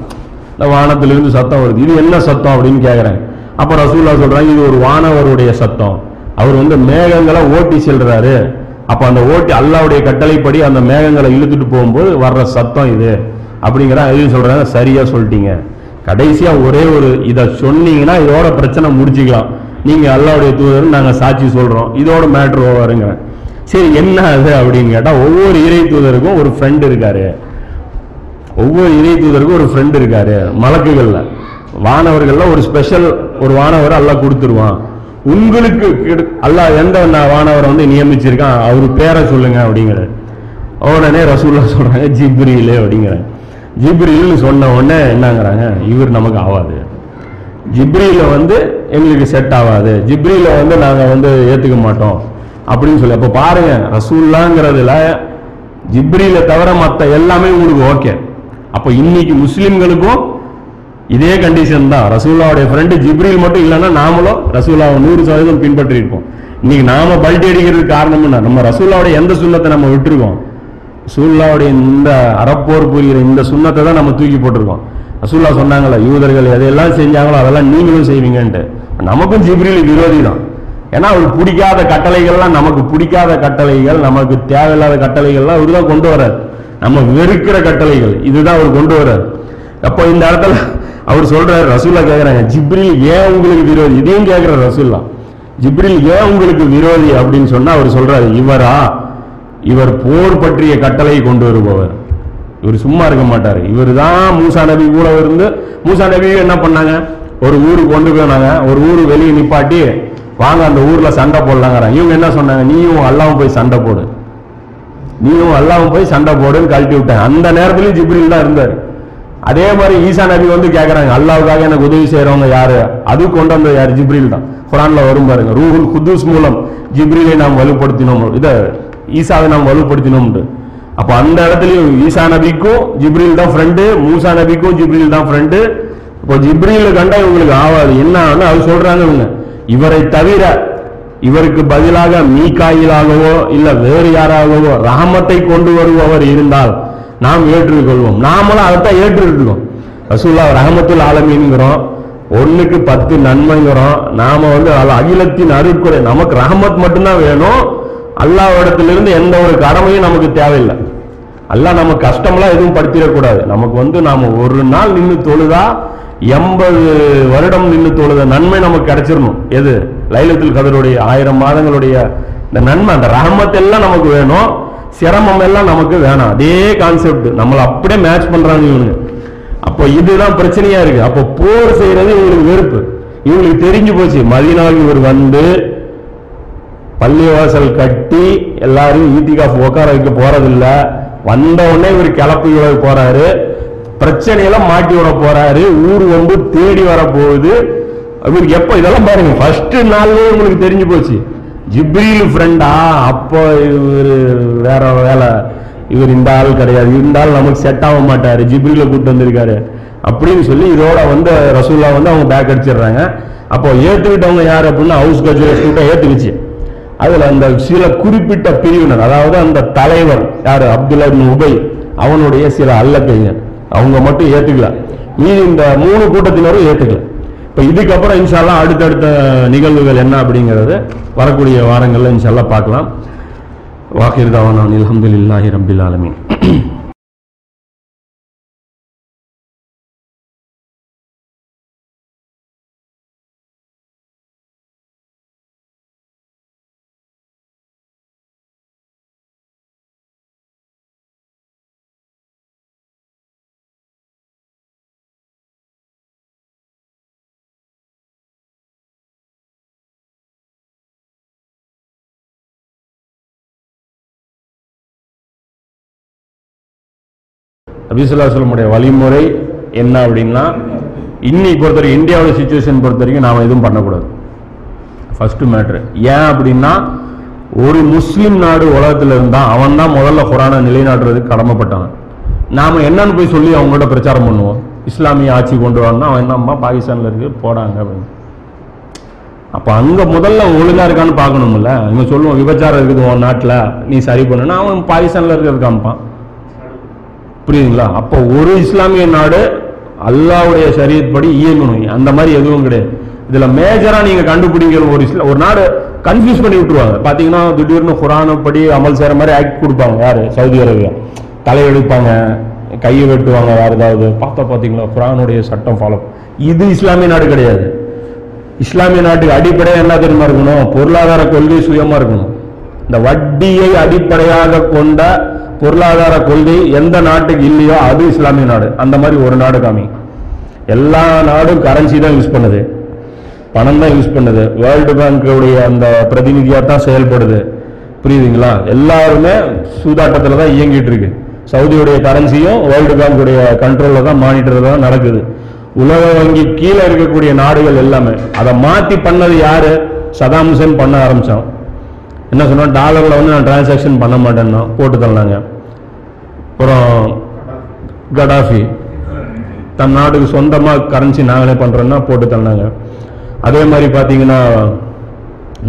வானத்திலிருந்து சத்தம் வருது. இது என்ன சத்தம் அப்படின்னு கேக்குறாங்க அப்போ ரசூல்லா சொல்கிறாங்க இது ஒரு வானவருடைய சத்தம். அவர் வந்து மேகங்களை ஓட்டி செல்றாரு. அப்போ அந்த ஓட்டி அல்லாவுடைய கட்டளைப்படி அந்த மேகங்களை இழுத்துட்டு போகும்போது வர்ற சத்தம் இது. அப்படிங்கிற அதையும் சொல்கிறாங்க சரியாக சொல்லிட்டீங்க. கடைசியாக ஒரே ஒரு இதை சொன்னீங்கன்னா இதோட பிரச்சனை முடிச்சுக்கலாம். நீங்கள் அல்லாவுடைய தூதர் நாங்கள் சாட்சி சொல்கிறோம் இதோட மேட்ரு ஓவருங்கிறேன் சரி என்ன அது அப்படின்னு கேட்டால் ஒவ்வொரு இறை தூதருக்கும் ஒரு ஃப்ரெண்டு இருக்காரு. ஒவ்வொரு இறை தூதருக்கும் ஒரு ஃப்ரெண்ட் இருக்காரு மலக்குகள்ல. வானவர்கள்ல ஒரு ஸ்பெஷல் ஒரு வானவர் அல்லாஹ் கொடுத்துருவான். உங்களுக்கு கிடு- அல்லாஹ் எந்த வானவரை வந்து நியமிச்சிருக்கான் அவர் பேரை சொல்லுங்க அப்படிங்கிறார். உடனே ரசூல்லா சொல்றாங்க ஜிப்ரீல் அப்படிங்கிறாங்க. ஜிப்ரில்னு சொன்ன உடனே என்னங்கிறாங்க இவர் நமக்கு ஆகாது ஜிப்ரியில வந்து எங்களுக்கு செட் ஆகாது ஜிப்ரியில வந்து நாங்கள் வந்து ஏற்றுக்க மாட்டோம் அப்படின்னு சொல்லி அப்போ பாருங்க ரசூல்லாங்கிறதுல ஜிப்ரியில தவிர மற்ற எல்லாமே உங்களுக்கு ஓகே அப்போ இன்னைக்கு முஸ்லிம்களுக்கும் இதே கண்டிஷன் தான். ரசூல்லாவுடைய ஃப்ரெண்டு ஜிப்ரில் மட்டும் இல்லைன்னா நாமளும் ரசூல்லாவை நூறு சதவீதம் பின்பற்றி இருப்போம் இன்னைக்கு நாம பல்ட்டி அடிக்கிறதுக்கு காரணம் என்ன? நம்ம ரசூல்லாவுடைய எந்த சுண்ணத்தை நம்ம விட்டுருக்கோம்? ரசூல்லாவுடைய இந்த அறப்போர் புரிகிற இந்த சுண்ணத்தை தான் நம்ம தூக்கி போட்டிருக்கோம். ரசூல்லா சொன்னாங்களே யூதர்கள் எதையெல்லாம் செஞ்சாங்களோ அதெல்லாம் நீங்களும் செய்வீங்கன்ட்டு. நமக்கும் ஜிப்ரில் விரோதி தான். ஏன்னா அவர் பிடிக்காத கட்டளைகள்லாம் நமக்கு பிடிக்காத கட்டளைகள் நமக்கு தேவையில்லாத கட்டளைகள்லாம் அவர் தான் கொண்டு வர்றாரு. நம்ம வெறுக்கிற கட்டளைகள். இதுதான் அவர் கொண்டு வர்றார். அப்போ இந்த இடத்துல அவர் சொல்றாரு ரசூல்லா கேட்குறாங்க ஜிப்ரில் ஏன் உங்களுக்கு விரோதி? இதையும் கேட்குற ரசூல்லா ஜிப்ரில் ஏன் உங்களுக்கு விரோதி? அப்படின்னு சொன்னால் அவர் சொல்றாரு இவரா இவர் போர் பற்றிய கட்டளை கொண்டு வருபவர். இவர் சும்மா இருக்க மாட்டார். இவர் தான் மூசா நபி கூட இருந்து மூசா நபி என்ன பண்ணாங்க? ஒரு ஊருக்கு கொண்டு போனாங்க. ஒரு ஊரு வெளியே நிப்பாட்டி வாங்க அந்த ஊரில் சண்டை போடலாங்கிறாங்க. இவங்க என்ன சொன்னாங்க? நீயும் அல்லாவும் போய் சண்டை போடு. நீயும் அல்லாவும் போய் சண்டை போடுன்னு கழட்டி விட்டேன். அந்த நேரத்துலயும் ஜிப்ரில் தான் இருந்தாரு. அதே மாதிரி ஈசா நபி வந்து கேட்குறாங்க அல்லாவுக்காக எனக்கு உதவி செய்யறவங்க யாரு? அது கொண்டு வந்த யார்? ஜிப்ரில் தான். குரான்ல வரும் பாருங்க ரூஹுல் குத்தூஸ் மூலம் ஜிப்ரிலை நாம் வலுப்படுத்தினோம். இத ஈசாவை நாம் வலுப்படுத்தினோம் அப்ப அந்த இடத்துலயும் ஈசா நபிக்கும் ஜிப்ரில் தான் ஃப்ரெண்டு மூசா நபிக்கும் ஜிப்ரில் தான் ஃப்ரெண்டு இப்போ ஜிப்ரீல் கண்டா இவங்களுக்கு ஆவாது. என்ன அது சொல்றாங்க இவங்க இவரை தவிர இவருக்கு பதிலாக மீகாயிலாகவோ இல்ல வேறு யாராகவோ ரகமத்தை கொண்டு வருபவர் இருந்தால் நாம் ஏற்றுக்கொள்வோம். நாமளும் அதைத்தான் ஏற்றுக்கிட்டோம் ரசூல்லா ரஹமத்துல் ஆலமீன்கிறோம் ஒண்ணுக்கு பத்து நன்மைங்கிறோம். நாம வந்து அகிலத்தின் அருக்குறை நமக்கு ரஹமத் மட்டும்தான் வேணும். அல்லாவிடத்திலிருந்து எந்த ஒரு கடமையும் நமக்கு தேவையில்லை. அல்லாஹ் நம்ம கஷ்டம்லாம் எதுவும் படுத்திடக்கூடாது. நமக்கு வந்து நாம ஒரு நாள் நின்று தொழுதா எண்பது வருடம் நின்று தொழுத நன்மை நமக்கு கிடைச்சிடணும் எது? லைலத்தில் கதருடைய ஆயிரம் மாதங்களுடைய இந்த நன்மை அந்த ரஹமத் எல்லாம் நமக்கு வேணும். சிரமம் எல்லாம் நமக்கு வேணாம். அதே கான்செப்ட் நம்மளை அப்படியே மேட்ச் பண்றாங்க இவங்க அப்போ இதுதான் பிரச்சனையா இருக்கு. அப்போ போர் செய்யறது இவங்களுக்கு வெறுப்பு. இவங்களுக்கு தெரிஞ்சு போச்சு. மதினாவுக்கு இவர் வந்து பள்ளிவாசல் கட்டி எல்லாரும் ஈட்டிகாஃப் உட்கார வைக்க போறதில்ல. வந்த உடனே இவர் கிளப்பி விட போறாரு. பிரச்சனையெல்லாம் மாட்டி விட போறாரு. ஊர் வந்து தேடி வர போகுது இவருக்கு எப்போ இதெல்லாம் பாருங்க ஃபர்ஸ்ட் நாள்லேயே உங்களுக்கு தெரிஞ்சு போச்சு. ஜிப்ரீல் ஃப்ரெண்டா அப்போ இவர் வேற வேலை. இவர் இந்த ஆள் கிடையாது. இந்த ஆள் நமக்கு செட் ஆக மாட்டார். ஜிப்ரியில் கூட்டு வந்திருக்காரு. அப்படின்னு சொல்லி இதோட வந்து ரசூல்லா வந்து அவங்க பேக் அடிச்சிடுறாங்க. அப்போ ஏற்றுக்கிட்டவங்க யார் அப்படின்னா ஹவுஸ் கஜுரேஸ் ஏற்றுக்குச்சு அதில் அந்த சில குறிப்பிட்ட பிரிவினர் அதாவது அந்த தலைவர் யார்? அப்துல்லா உபை. அவனுடைய சில அல்லக்கைங்க. அவங்க மட்டும் ஏற்றுக்கல மீதி இந்த மூணு கூட்டத்தினரும் ஏற்றுக்கலாம் இப்போ இதுக்கப்புறம் இன்ஷால்லாம் அடுத்தடுத்த நிகழ்வுகள் என்ன அப்படிங்கிறது வரக்கூடிய வாரங்களில் இன்ஷால்லாம் பார்க்கலாம். வாக்கிர்தாவான அலமதுல்லாஹி அல்ஹம்துலில்லாஹி ஆலமின். நபிசுல்லாஸ்லமுடைய வழிமுறை என்ன அப்படின்னா இன்னைக்கு பொறுத்த வரைக்கும் இந்தியாவோட சுச்சுவேஷன் பொறுத்த வரைக்கும் நாம் எதுவும் பண்ணக்கூடாது. ஃபஸ்ட்டு மேட்ரு ஏன் அப்படின்னா ஒரு முஸ்லீம் நாடு உலகத்தில் இருந்தால் அவன் தான் முதல்ல குரானை நிலைநாட்டுறதுக்கு கடமைப்பட்டவன். நாம் என்னன்னு போய் சொல்லி அவங்கள்ட்ட பிரச்சாரம் பண்ணுவோம். இஸ்லாமிய ஆட்சி கொண்டு வரணும் அவன் என்னம்மா பாகிஸ்தானில் இருக்கு போடாங்க அப்படின்னு. அப்போ அங்கே முதல்ல ஒழுங்காக இருக்கான்னு பார்க்கணும்ல. இவன் சொல்லுவோம் விபச்சாரம் இருக்குது உன் நாட்டில் நீ சரி பண்ணுன்னா. அவன் பாகிஸ்தானில் இருக்கிறது காமிப்பான் புரியுதுங்களா? அப்போ ஒரு இஸ்லாமிய நாடு அல்லாவுடைய ஷரியத் படி இயங்கணும். அந்த மாதிரி எதுவும் கிடையாது. இதுல மேஜரா நீங்க கண்டுபிடிக்கிற ஒரு இஸ்லாம் ஒரு நாடு கன்ஃபியூஸ் பண்ணி விட்டுருவாங்க. பாத்தீங்கன்னா திடீர்னு குரான படி அமல் சேர மாதிரி ஆக்ட் கொடுப்பாங்க. யாரு? Saudi Arabia. தலையெடுப்பாங்க கையை வெட்டுவாங்க வேற ஏதாவது. பார்த்தா பார்த்தீங்களா குரானுடைய சட்டம் ஃபாலோ இது இஸ்லாமிய நாடு கிடையாது. இஸ்லாமிய நாட்டுக்கு அடிப்படையாக என்ன தெரியுமா இருக்கணும்? பொருளாதார கொள்கை சுயமா இருக்கணும். இந்த வட்டியை அடிப்படையாக கொண்ட பொருளாதார கொள்கை எந்த நாட்டுக்கு இல்லையோ அது இஸ்லாமிய நாடு. அந்த மாதிரி ஒரு நாடு காமி. எல்லா நாடும் கரன்சி தான் யூஸ் பண்ணுது. பணம் தான் யூஸ் பண்ணுது. வேர்ல்டு பேங்க்குடைய அந்த பிரதிநிதியாக தான் செயல்படுது. புரியுதுங்களா? எல்லாருமே சூதாட்டத்தில் தான் இயங்கிட்டு இருக்கு. சவுதியுடைய கரன்சியும் வேர்ல்டு பேங்குடைய கண்ட்ரோலில் தான் மானிட்டர் தான் நடக்குது. உலக வங்கி கீழே இருக்கக்கூடிய நாடுகள் எல்லாமே. அதை மாற்றி பண்ணது யாரு? சதாம் ஹுசேன் பண்ண ஆரம்பித்தோம் என்ன சொன்னால் டாலரில் வந்து நான் டிரான்சாக்ஷன் பண்ண மாட்டேன்னா போட்டு தள்ளாங்க. அப்புறம் கடாஃபி தன் நாட்டுக்கு சொந்தமாக கரன்சி நாங்களே பண்ணுறோன்னா போட்டு தள்ளாங்க. அதே மாதிரி பார்த்தீங்கன்னா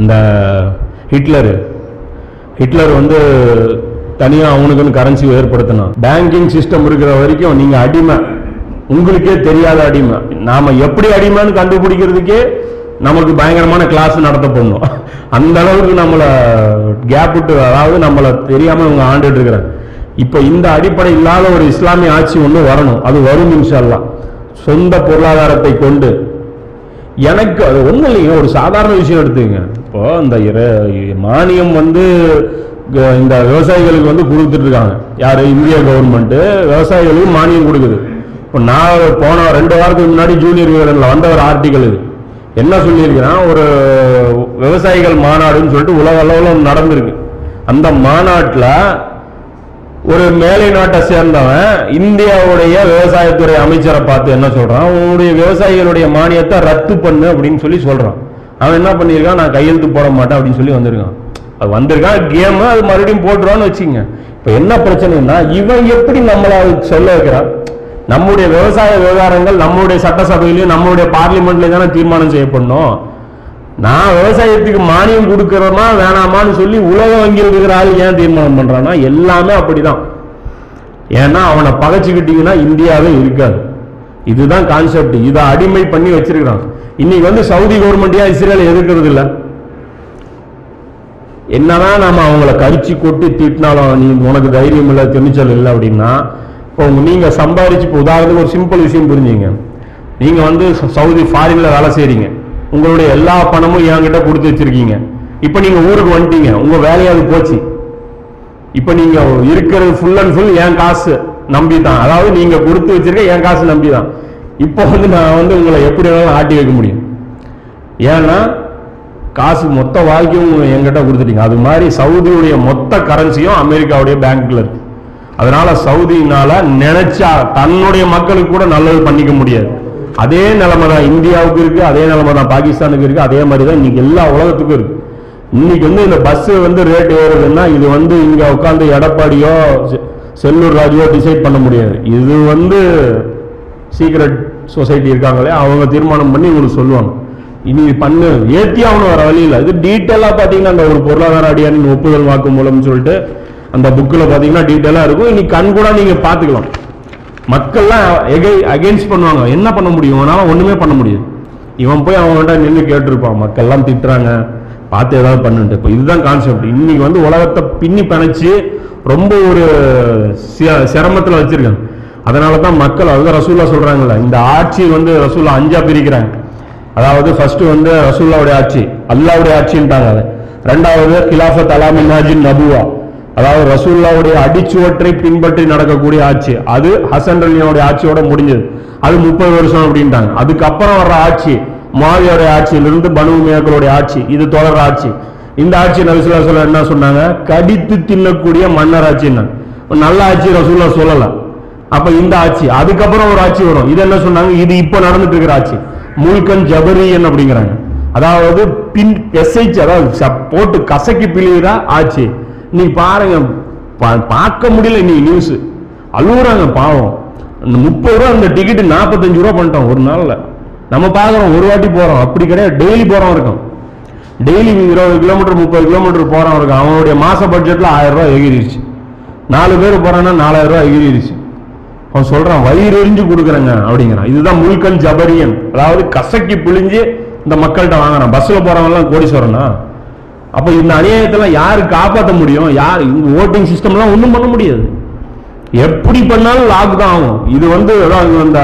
இந்த ஹிட்லர் ஹிட்லர் வந்து தனியாக அவனுக்குன்னு கரன்சி ஏற்படுத்தினான். பேங்கிங் சிஸ்டம் இருக்கிற வரைக்கும் நீங்கள் அடிமை. உங்களுக்கே தெரியாத அடிமை. நாம் எப்படி அடிமைன்னு கண்டுபிடிக்கிறதுக்கே நமக்கு பயங்கரமான கிளாஸ் நடத்தப்படணும் அந்த அளவுக்கு நம்மளை கேப் விட்டு அதாவது நம்மளை தெரியாம இவங்க ஆண்டுட்டு இருக்கிறாங்க. இப்போ இந்த அடிப்படை இல்லாத ஒரு இஸ்லாமிய ஆட்சி ஒன்று வரணும். அது வரும் நிமிஷம்லாம் சொந்த பொருளாதாரத்தை கொண்டு. எனக்கு அது ஒன்றும் இல்லைங்க. ஒரு சாதாரண விஷயம் எடுத்துங்க இப்போ இந்த இர- மானியம் வந்து இந்த விவசாயிகளுக்கு வந்து கொடுத்துட்டு இருக்காங்க. யார்? இந்திய கவர்மெண்ட்டு விவசாயிகளுக்கு மானியம் கொடுக்குது. இப்போ நான் போன ரெண்டு வாரத்துக்கு முன்னாடி ஜூனியர் வீரனில் வந்த ஒரு ஆர்டிக்கல் இது. என்ன சொல்லியிருக்கிறான் ஒரு விவசாயிகள் மாநாடுன்னு சொல்லிட்டு உலக அளவில் நடந்திருக்கு. அந்த மாநாட்டில் ஒரு மேலை நாட்டை சேர்ந்தவன் இந்தியாவுடைய விவசாயத்துறை அமைச்சரை பார்த்து என்ன சொல்கிறான் உன்னுடைய விவசாயிகளுடைய மானியத்தை ரத்து பண்ணு அப்படின்னு சொல்லி சொல்கிறான் அவன் என்ன பண்ணியிருக்கான்? நான் கையெழுத்து போட மாட்டேன் அப்படின்னு சொல்லி வந்திருக்கான். அது வந்திருக்கான் கேம் அது மறுபடியும் போட்டுருவான்னு வச்சுங்க இப்போ என்ன பிரச்சனைன்னா இவன் எப்படி நம்மளை சொல்ல வைக்கிறான்? நம்முடைய விவசாய விவகாரங்கள் நம்முடைய சட்டசபையிலையும் நம்முடைய பார்லிமெண்ட்லையும் தானே தீர்மானம் செய்யப்படணும். நான் விவசாயத்துக்கு மானியம் கொடுக்கறோமா வேணாமான்னு சொல்லி உலக வங்கியில் இருக்கிற ஆள் ஏன் தீர்மானம் பண்றான்னா எல்லாமே அப்படிதான். ஏன்னா அவனை பகைச்சுக்கிட்டீங்கன்னா இந்தியாவே இருக்காது. இதுதான் கான்செப்ட் இதை அடிமை பண்ணி வச்சிருக்கிறான். இன்னைக்கு வந்து சவுதி கவர்மெண்ட்யா இஸ்ரேல் எதிர்க்கிறது இல்லை? என்னதான் நாம அவங்கள கரிச்சு கொட்டி திட்டினாலும் நீ உனக்கு தைரியம் இல்லை துணிச்சல் இல்லை அப்படின்னா இப்போ நீங்க சம்பாதிச்சு இப்போ உதாரணத்துக்கு ஒரு சிம்பிள் விஷயம் புரிஞ்சுங்க. நீங்க வந்து ச- சவுதி ஃபாரின்ல வேலை செய்கிறீங்க உங்களுடைய எல்லா பணமும் என்கிட்ட கொடுத்து வச்சிருக்கீங்க. இப்போ நீங்க ஊருக்கு வந்துட்டீங்க. உங்க வேலையாவது போச்சு. இப்போ நீங்க இருக்கிறது ஃபுல் அண்ட் ஃபுல் என் காசு நம்பி தான் அதாவது நீங்க கொடுத்து வச்சிருக்க என் காசு நம்பி தான் இப்போ வந்து நான் வந்து உங்களை எப்படி வேணாலும் ஆட்டி வைக்க முடியும். ஏன்னா காசு மொத்த வாழ்க்கையும் எங்கிட்ட என்கிட்ட கொடுத்துட்டீங்க. அது மாதிரி சவுதியுடைய மொத்த கரன்சியும் அமெரிக்காவுடைய பேங்க்ல இருக்கு. அதனால சவுதியினால நினைச்சா தன்னுடைய மக்களுக்கு கூட நல்லது பண்ணிக்க முடியாது. அதே நிலைமை தான் இந்தியாவுக்கு இருக்கு அதே நிலைமை தான் பாகிஸ்தானுக்கு இருக்கு அதே மாதிரி தான் இன்னைக்கு எல்லா உலகத்துக்கும் இருக்கு. இன்னைக்கு வந்து இந்த பஸ் வந்து ரேட் ஏறுதுன்னா இது வந்து இங்க உட்காந்து எடப்பாடியோ செ- செல்லூர் ராஜுவோ டிசைட் பண்ண முடியாது. இது வந்து சீக்ரெட் சொசைட்டி இருக்காங்களே அவங்க தீர்மானம் பண்ணி உங்களுக்கு சொல்லுவாங்க. இனி பண்ணு ஏத்தி ஆகணும் வர வழி இல்லை. இது டீட்டெயிலாக பார்த்தீங்கன்னா அந்த ஒரு பொருளாதார அடியானின் ஒப்புதல் வாக்குமூலம்னு சொல்லிட்டு அந்த புக்கில் பார்த்தீங்கன்னா டீட்டெயிலாக இருக்கும். இன்னைக்கு கண் கூட நீங்கள் பார்த்துக்கலாம். மக்கள்லாம் அகைன்ஸ்ட் பண்ணுவாங்க. என்ன பண்ண முடியும்? அவனால ஒன்றுமே பண்ண முடியாது. இவன் போய் அவன்கிட்ட நின்று கேட்டிருப்பான். மக்கள்லாம் திட்டுறாங்க. பார்த்து ஏதாவது பண்ணுன்ட்டு. இப்போ இதுதான் கான்செப்ட் இன்னைக்கு வந்து உலகத்தை பின்னி பிணைச்சி ரொம்ப ஒரு சிரமத்தில் வச்சிருக்காங்க. அதனால தான் மக்கள் அதுதான் ரசூல்லா சொல்கிறாங்கல்ல இந்த ஆட்சி வந்து ரசூல்லா அஞ்சா பிரிக்கிறாங்க. அதாவது ஃபர்ஸ்ட் வந்து ரசூல்லாவுடைய ஆட்சி அல்லாவுடைய ஆட்சின்ட்டாங்க அதை. ரெண்டாவது கிலாஃபத் அலா நபுவா. அதாவது ரசூல்லாவுடைய அடிச்சுவற்றை பின்பற்றி நடக்கக்கூடிய ஆட்சி. அது ஹசன் அலியோடைய ஆட்சியோட முடிஞ்சது. அது முப்பது வருஷம் அப்படின்றாங்க அதுக்கப்புறம் வர்ற ஆட்சி மாவியோடைய ஆட்சியிலிருந்து பனு மேக்களுடைய ஆட்சி இது தொடர் ஆட்சி. இந்த ஆட்சி ரசூல்லா சொல்ல என்ன சொன்னாங்க? கடித்து தின்னக்கூடிய மன்னர் ஆட்சின்னா நல்ல ஆட்சி ரசூல்லா சொல்லல. அப்ப இந்த ஆட்சி அதுக்கப்புறம் ஒரு ஆட்சி வரும். இது என்ன சொன்னாங்க? இது இப்போ நடந்துட்டு இருக்கிற ஆட்சி. முல்கன் ஜபரியன் அப்படிங்கிறாங்க. அதாவது பின் எஸ்ஐச் அதாவது போட்டு கசக்கி பிழிகிற ஆட்சி. நீ பாருங்க பா- பார்க்க முடியல நீ நியூஸ் அழுகுறாங்க பாவம். அந்த முப்பது ரூபா அந்த டிக்கெட்டு நாற்பத்தஞ்சு ரூபா பண்ணிட்டோம் ஒரு நாளில். நம்ம பார்க்குறோம் ஒரு வாட்டி போகிறோம் அப்படி கிடையாது. டெய்லி போகிறோம் இருக்கும். டெய்லி இருபது கிலோமீட்டர் முப்பது கிலோமீட்டர் போறவன் இருக்கும். அவனுடைய மாத பட்ஜெட்டில் ஆயிரம் ரூபாய் நாலு பேர் போகிறான்னா நாலாயிரம் ரூபாய் அவன் சொல்கிறான் வயிறு எரிஞ்சு கொடுக்குறேங்க அப்படிங்கிறான். இதுதான் முழுக்கல் ஜபரியன். அதாவது கசக்கி பிழிஞ்சு இந்த மக்கள்கிட்ட வாங்குறான். பஸ்ஸில் போறவங்க கோடீஸ்வரனா? அப்ப இந்த அநியாயத்தெல்லாம் யாரு காப்பாற்ற முடியும்? யார் இந்த ஓட்டிங் சிஸ்டம்லாம் ஒன்றும் பண்ண முடியாது. எப்படி பண்ணாலும் லாக் தான் ஆகும். இது வந்து அந்த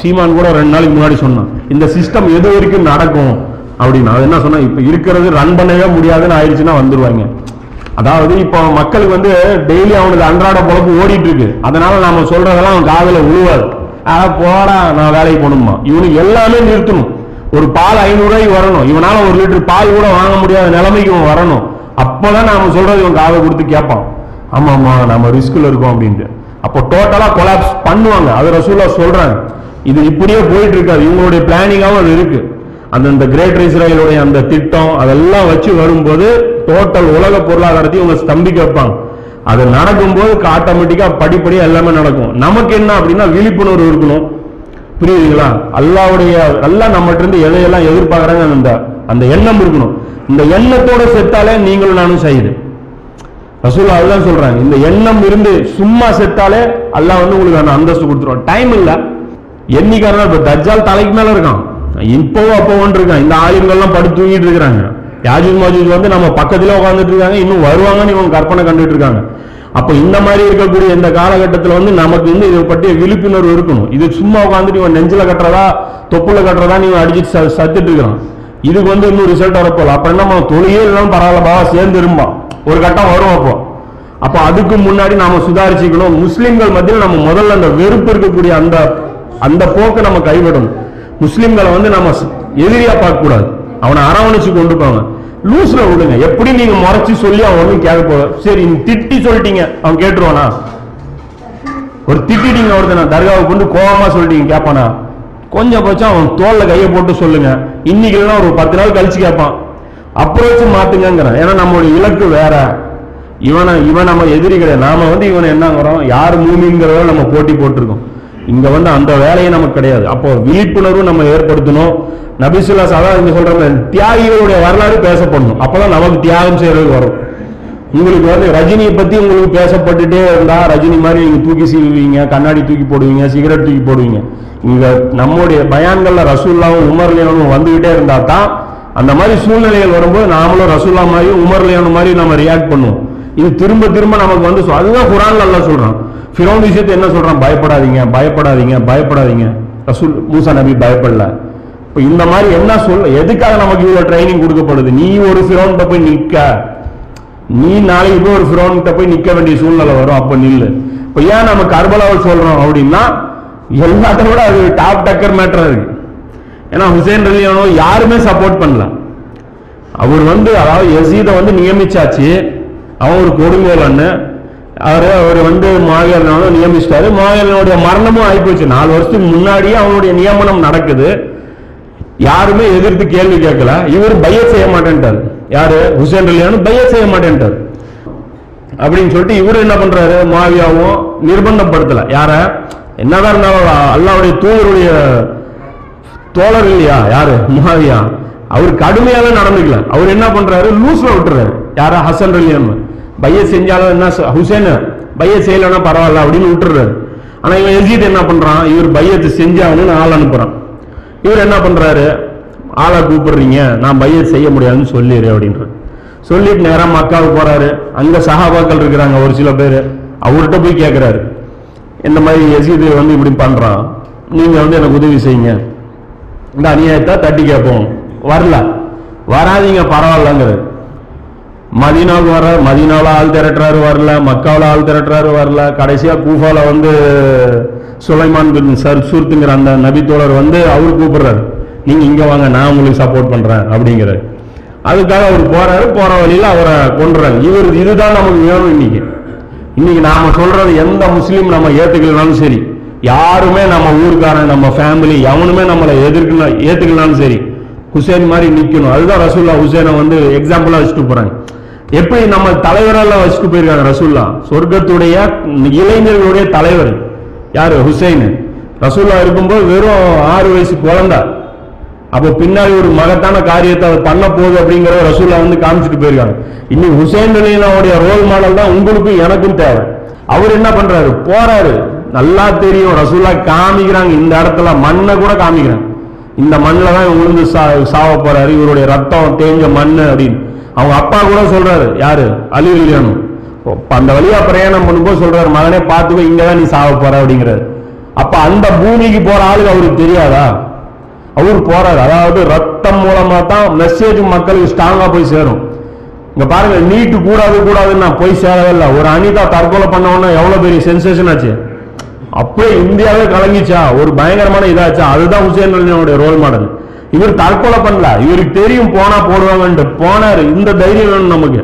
சீமான் கூட ரெண்டு நாளைக்கு முன்னாடி சொன்னான். இந்த சிஸ்டம் எது வரைக்கும் நடக்கும்? அப்படின்னு. அது என்ன சொன்னா இப்ப இருக்கிறது ரன் பண்ணவே முடியாதுன்னு ஆயிடுச்சுன்னா வந்துருவாங்க. அதாவது இப்போ மக்களுக்கு வந்து டெய்லி அவனுக்கு அன்றாட பொழப்பு ஓடிட்டு இருக்கு. அதனால நாம சொல்றதெல்லாம் அவன் காதல உழுவாது. ஆ போடா நான் வேலைக்கு போகணுமா இவனுக்கு எல்லாமே நிறுத்தணும். ஒரு பால் ஐநூறு ரூபாய்க்கு வரணும். இவனால ஒரு லிட்டர் பால் கூட வாங்க முடியாத நிலைமைக்கு இவன் வரணும். அப்பதான் நாம சொல்றது இவன் காதை கொடுத்து கேட்பான். ஆமா ஆமா நம்ம ரிஸ்க்ல இருக்கோம் அப்படின்ட்டு. அப்போ டோட்டலா கொலாப்ஸ் பண்ணுவாங்க. அது ரசூலா சொல்றாங்க. இது இப்படியே போயிட்டு இருக்காது இவங்களுடைய பிளானிங்காவும் அது இருக்கு. அந்தந்த கிரேட் இஸ்ரேலுடைய அந்த திட்டம் அதெல்லாம் வச்சு வரும்போது டோட்டல் உலக பொருளாதாரத்தையும் இவங்க ஸ்தம்பிக்க வைப்பாங்க. அது நடக்கும்போது ஆட்டோமேட்டிக்கா படிப்படியா எல்லாமே நடக்கும். நமக்கு என்ன அப்படின்னா விழிப்புணர்வு இருக்கணும். புரியுதுங்களா? அல்லாவுடைய அல்லாஹ் நம்மகிட்ட இருந்து எதையெல்லாம் எதிர்பார்க்கறாங்க அந்த அந்த எண்ணம் இருக்கணும். இந்த எண்ணத்தோட செத்தாலே நீங்களும் நானும் செய்யுது ரசூல் அதுதான் சொல்றாங்க இந்த எண்ணம் இருந்து சும்மா செத்தாலே அல்லாஹ் வந்து உங்களுக்கு அந்த அந்தஸ்து கொடுத்துருவான். டைம் இல்லை. என்னைக்காரனா இப்ப தஜ்ஜால் தலைக்கு மேல இருக்கான். இப்பவும் அப்பவும் இருக்கான். இந்த ஆயுதங்கள்லாம் படுத்து தூங்கிட்டு இருக்கிறாங்க. யாஜூஜ் மாஜூஜ் வந்து நம்ம பக்கத்துல உட்காந்துட்டு இருக்காங்க இன்னும் வருவாங்கன்னு இவங்க கற்பனை கண்டுட்டு இருக்காங்க. அப்ப இந்த மாதிரி இருக்கக்கூடிய இந்த காலகட்டத்தில் வந்து நமக்கு வந்து இதை பற்றிய விழிப்புணர்வு இருக்கணும். இது சும்மா உட்காந்துட்டு இவன் நெஞ்சில் கட்டுறதா தொப்புல கட்டுறதா நீ அடிச்சுட்டு ச- சத்துட்டு இருக்கிறான். இதுக்கு வந்து இன்னும் ரிசல்ட் வரப்போல அப்ப என்ன தொழிலே இல்லாமல் பரவாயில்ல பாவா சேர்ந்து இருப்பான் ஒரு கட்டம் வரும் அப்போ. அப்போ அதுக்கு முன்னாடி நாம சுதாரிச்சுக்கணும். முஸ்லீம்கள் மத்தியில் நம்ம முதல்ல அந்த வெறுப்பு இருக்கக்கூடிய அந்த அந்த போக்கை நம்ம கைவிடணும். முஸ்லீம்களை வந்து நம்ம எதிரியா பார்க்கக்கூடாது. அவனை அரவணைச்சு கொண்டு போவாங்க லூஸ்ல விடுங்க. எப்படி நீங்க முறைச்சு சொல்லி அவன் ஒன்றும் கேட்க போற சரி நீ திட்டி சொல்லிட்டீங்க. அவன் கேட்டுருவானா? ஒரு திட்டிட்டீங்க ஒருத்தனை. தர்காவை கொண்டு கோவமா சொல்லிட்டீங்க கேட்பானா கொஞ்சம் பட்சம் அவன் தோல்ல கையை போட்டு சொல்லுங்க. இன்னைக்கு இல்லைன்னா ஒரு பத்து நாள் கழிச்சு கேட்பான். அப்ரோச் மாத்துங்கிறேன் ஏன்னா நம்மளுடைய இலக்கு வேற. இவனை இவன் நம்ம எதிரி கிடையாது. நாம வந்து இவனை என்னங்கிறோம். யார் மூமிங்கிறத நம்ம போட்டி போட்டிருக்கோம். இங்க வந்து அந்த வேலையே நமக்கு கிடையாது. அப்போ விழிப்புணர்வு நம்ம ஏற்படுத்தணும். நபிசுல்லா அதான் இங்க சொல்றாங்க தியாகிகளுடைய வரலாறு பேசப்படணும். அப்பதான் நமக்கு தியாகம் செய்யறது வரும். உங்களுக்கு வந்து ரஜினியை பத்தி உங்களுக்கு பேசப்பட்டுட்டே இருந்தா ரஜினி மாதிரி நீங்க தூக்கி சீவுவீங்க கண்ணாடி தூக்கி போடுவீங்க சிகரெட் தூக்கி போடுவீங்க. இங்க நம்முடைய பயான்கள்ல ரசூல்லாவும் உமர்லியானும் வந்துகிட்டே இருந்தா தான் அந்த மாதிரி சூழ்நிலைகள் வரும்போது நாமளும் ரசூல்லா மாதிரி உமர்லியானு மாதிரி நம்ம ரியாக்ட் பண்ணுவோம். இது திரும்ப திரும்ப நமக்கு வந்து அதுதான் குரான்ல நல்லா சொல்றான். ஃபிரோன் விஷயத்தை என்ன சொல்றான்? பயப்படாதீங்க பயப்படாதீங்க பயப்படாதீங்க. ரசூல் மூசா நபி பயப்படல. இப்போ இந்த மாதிரி என்ன சொல்ல எதுக்காக நமக்கு இவ்வளோ ட்ரைனிங் கொடுக்கப்படுது? நீ ஒரு ஃபிரௌன்கிட்ட போய் நிற்க. நீ நாளைக்கு போய் ஒரு ஃபிரோன்கிட்ட போய் நிற்க வேண்டிய சூழ்நிலை வரும் அப்போ நில்லு. இப்போ ஏன் நம்ம கர்பலாவை சொல்கிறோம் அப்படின்னா எல்லாத்தையும் விட அது டாப் டக்கர் மேட்டர் இருக்கு. ஏன்னா ஹுசேன் ரலியானோ யாருமே சப்போர்ட் பண்ணல. அவர் வந்து அதாவது எசீதை வந்து நியமிச்சாச்சு. அவன் ஒரு கொடுங்கோலன்னு. அவர் அவர் வந்து மாவீரனாலும் நியமிச்சிட்டாரு. மாவீரனுடைய மரணமும் ஆயிப்போச்சு. நாலு வருஷத்துக்கு முன்னாடியே அவனுடைய நியமனம் நடக்குது. யாருமே எதிர்த்து கேள்வி கேட்கல. இவர் பைய செய்ய மாட்டேன்ட்டார். யாரு? ஹுசேன் ரலியானு பைய செய்ய மாட்டேன்ட்டார். அப்படின்னு சொல்லிட்டு இவரு என்ன பண்றாரு? மாவியாவும் நிர்பந்தப்படுத்தல. யார? என்னதான் இருந்தாலும் அல்லாவுடைய தூதருடைய தோழர் இல்லையா? யாரு? முஹாவியா அவர் கடுமையாவே நடந்துக்கல. அவர் என்ன பண்றாரு? லூஸ்ல விட்டுறாரு. யாரா? ஹசன் அலியான் பைய செஞ்சாலும் என்ன ஹுசேன் பைய செய்யலன்னா பரவாயில்ல அப்படின்னு விட்டுறாரு. ஆனா இவன் எஜித் என்ன பண்றான்? இவர் பையத்தை செஞ்சாங்கன்னு ஆள் அனுப்புறான். இவர் என்ன பண்ணுறாரு ஆளை கூப்பிடுறீங்க நான் பையன் செய்ய முடியாதுன்னு சொல்லிடு அப்படின்ற சொல்லிட்டு நேரா மக்காவுக்கு போகிறாரு அங்கே சகாபாக்கள் இருக்கிறாங்க ஒரு சில பேர். அவர்கிட்ட போய் கேட்குறாரு இந்த மாதிரி எசீது வந்து இப்படி பண்ணுறான் நீங்கள் வந்து எனக்கு உதவி செய்யுங்க. இந்த அநியாயத்தை தட்டி கேட்போம். வரல. வராதீங்க பரவாயில்லங்கிறது மதினாவுக்கு வர மதினாவில் ஆள் திரட்டுறாரு வரல மக்காவில் ஆள் திரட்டுறாரு வரல. கடைசியாக கூஃபாவில் வந்து சுலைமான் பின் சர் சூர்த்துங்கிற அந்த நபித்தோழர் வந்து அவர் கூப்பிடுறாரு. நீங்கள் இங்கே வாங்க நான் உங்களுக்கு சப்போர்ட் பண்ணுறேன் அப்படிங்கிறாரு. அதுக்காக அவர் போகிறாரு போகிற வழியில் அவரை கொண்டுறாங்க இவர் இதுதான் நமக்கு வேணும் இன்னைக்கு. இன்னைக்கு நாம் சொல்கிறது எந்த முஸ்லீம் நம்ம ஏற்றுக்கலனாலும் சரி யாருமே நம்ம ஊருக்காரன் நம்ம ஃபேமிலி எவனுமே நம்மளை எதிர்க்கலாம் ஏற்றுக்கலனாலும் சரி ஹுசேன் மாதிரி நிற்கணும் அதுதான் ரசூல்லா ஹுசேனை வந்து எக்ஸாம்பிளாக வச்சுட்டு போகிறாங்க எப்படி நம்ம தலைவரெல்லாம் வச்சுட்டு போயிருக்காங்க ரசூல்லா? சொர்க்கத்துடைய இளைஞர்களுடைய தலைவர். யாரு? ஹுசைன். ரசூல்லா இருக்கும்போது வெறும் ஆறு வயசு குழந்தை. அப்போ பின்னாடி ஒரு மகத்தான காரியத்தை அவர் பண்ண போகுது அப்படிங்கிற ரசூல்லா வந்து காமிச்சிட்டு போயிருக்காங்க இன்னைக்கு ஹுசைன் அலினாவுடைய ரோல் மாடல் தான் உங்களுக்கும் எனக்கும் தேவை. அவர் என்ன பண்றாரு? போறாரு. நல்லா தெரியும். ரசூல்லா காமிக்கிறாங்க. இந்த இடத்துல மண்ணை கூட காமிக்கிறாங்க. இந்த மண்ணில் தான் இவன் விழுந்து சா சாவ போறாரு. இவருடைய ரத்தம் தேஞ்ச மண் அப்படின்னு. அவங்க அப்பா கூட சொல்றாரு யாரு? அலி அலியானு அந்த வழியா பிரயாணம் பண்ணும்போது சொல்றாரு மகனே பார்த்துக்கோ இங்கதான் நீ சாவ போற அப்படிங்கிறாரு. அப்ப அந்த பூமிக்கு போற ஆளுக்கு அவருக்கு தெரியாதா? அவர் போறாரு. அதாவது ரத்தம் மூலமா தான் மெசேஜ் மக்களுக்கு ஸ்ட்ராங்கா போய் சேரும். இங்க பாருங்க நீட்டு கூடாது கூடாதுன்னு நான் போய் சேரவே இல்லை. ஒரு அனிதா தற்கொலை பண்ண எவ்வளவு பெரிய சென்சேஷன் ஆச்சு? அப்படியே இந்தியாவே கலங்கிச்சா? ஒரு பயங்கரமான இதாச்சா? அதுதான் ஹுசேன் அலினுடைய ரோல் மாடல் இவர் தற்கொலை பண்ணல. இவருக்கு தெரியும் போனா போடுவாங்கன்ட்டு போனாரு. இந்த தைரியம் வேணும் நமக்கு.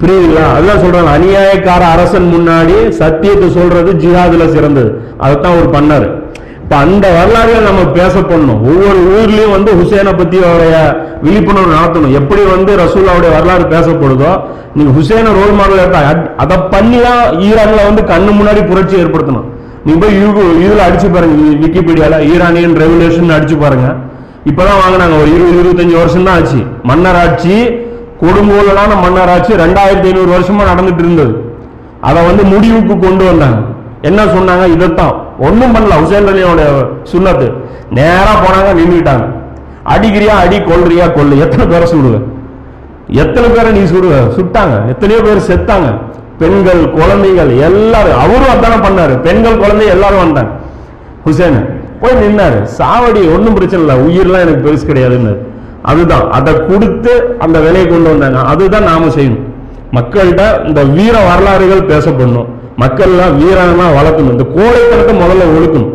புரியுதுங்களா? அதுதான் சொல்றாங்க. அநியாயக்கார அரசன் முன்னாடி சத்தியத்தை சொல்றது ஜிஹாதுல சிறந்தது. அதைத்தான் அவர் பண்ணாரு. இப்ப அந்த வரலாறுகளை நம்ம பேச பண்ணணும் ஒவ்வொரு ஊர்லயும் வந்து ஹுசேனை பத்தி அவருடைய விழிப்புணர்வு நடத்தணும். எப்படி வந்து ரசூல்லாவுடைய வரலாறு பேசப்படுதோ நீங்க ஹுசேனை ரோல் மாடல் எடுத்தா அதை பண்ணி தான் ஈரான்ல வந்து கண்ணு முன்னாடி புரட்சி ஏற்படுத்தணும். நீங்க போய் இதுல அடிச்சு பாருங்க விக்கிபீடியால. ஈரானியன் ரெவல்யூஷன் அடிச்சு பாருங்க. இப்பதான் வாங்கினாங்க. ஒரு இருபது இருபத்தஞ்சு வருஷம் தான் ஆச்சு. மன்னர் ஆட்சி கொடுங்கோலான மன்னர் ஆட்சி ரெண்டாயிரத்தி ஐநூறு வருஷமா நடந்துட்டு இருந்தது. அதை வந்து முடிவுக்கு கொண்டு வந்தாங்க. என்ன சொன்னாங்க? இதைத்தான். ஒன்றும் பண்ணல. ஹுசேன் அலியோட சுண்ணத்து. நேராக போனாங்க நின்றுட்டாங்க அடிக்கிறியா அடி கொள்றியா கொள்ளு எத்தனை பேரை சுடுவ? எத்தனை பேரை நீ சுடுவ? சுட்டாங்க. எத்தனையோ பேர் செத்தாங்க. பெண்கள் குழந்தைகள் எல்லாரும். அவரும் அதானே பண்ணாரு. பெண்கள் குழந்தை எல்லாரும் வந்தாங்க. ஹுசேன். போய் நின்னாரு. சாவடி ஒன்றும் பிரச்சனை இல்லை. உயிர்லாம் எனக்கு பெருசு கிடையாதுன்னு அதுதான். அதை கொடுத்து அந்த விலையை கொண்டு வந்தாங்க. அதுதான் நாம செய்யணும். மக்கள்கிட்ட இந்த வீர வரலாறுகள் பேசப்படணும். மக்கள்லாம் வீரமாக வளர்க்கணும். இந்த கோழைத்தனத்தை முதல்ல ஒழுக்கணும்.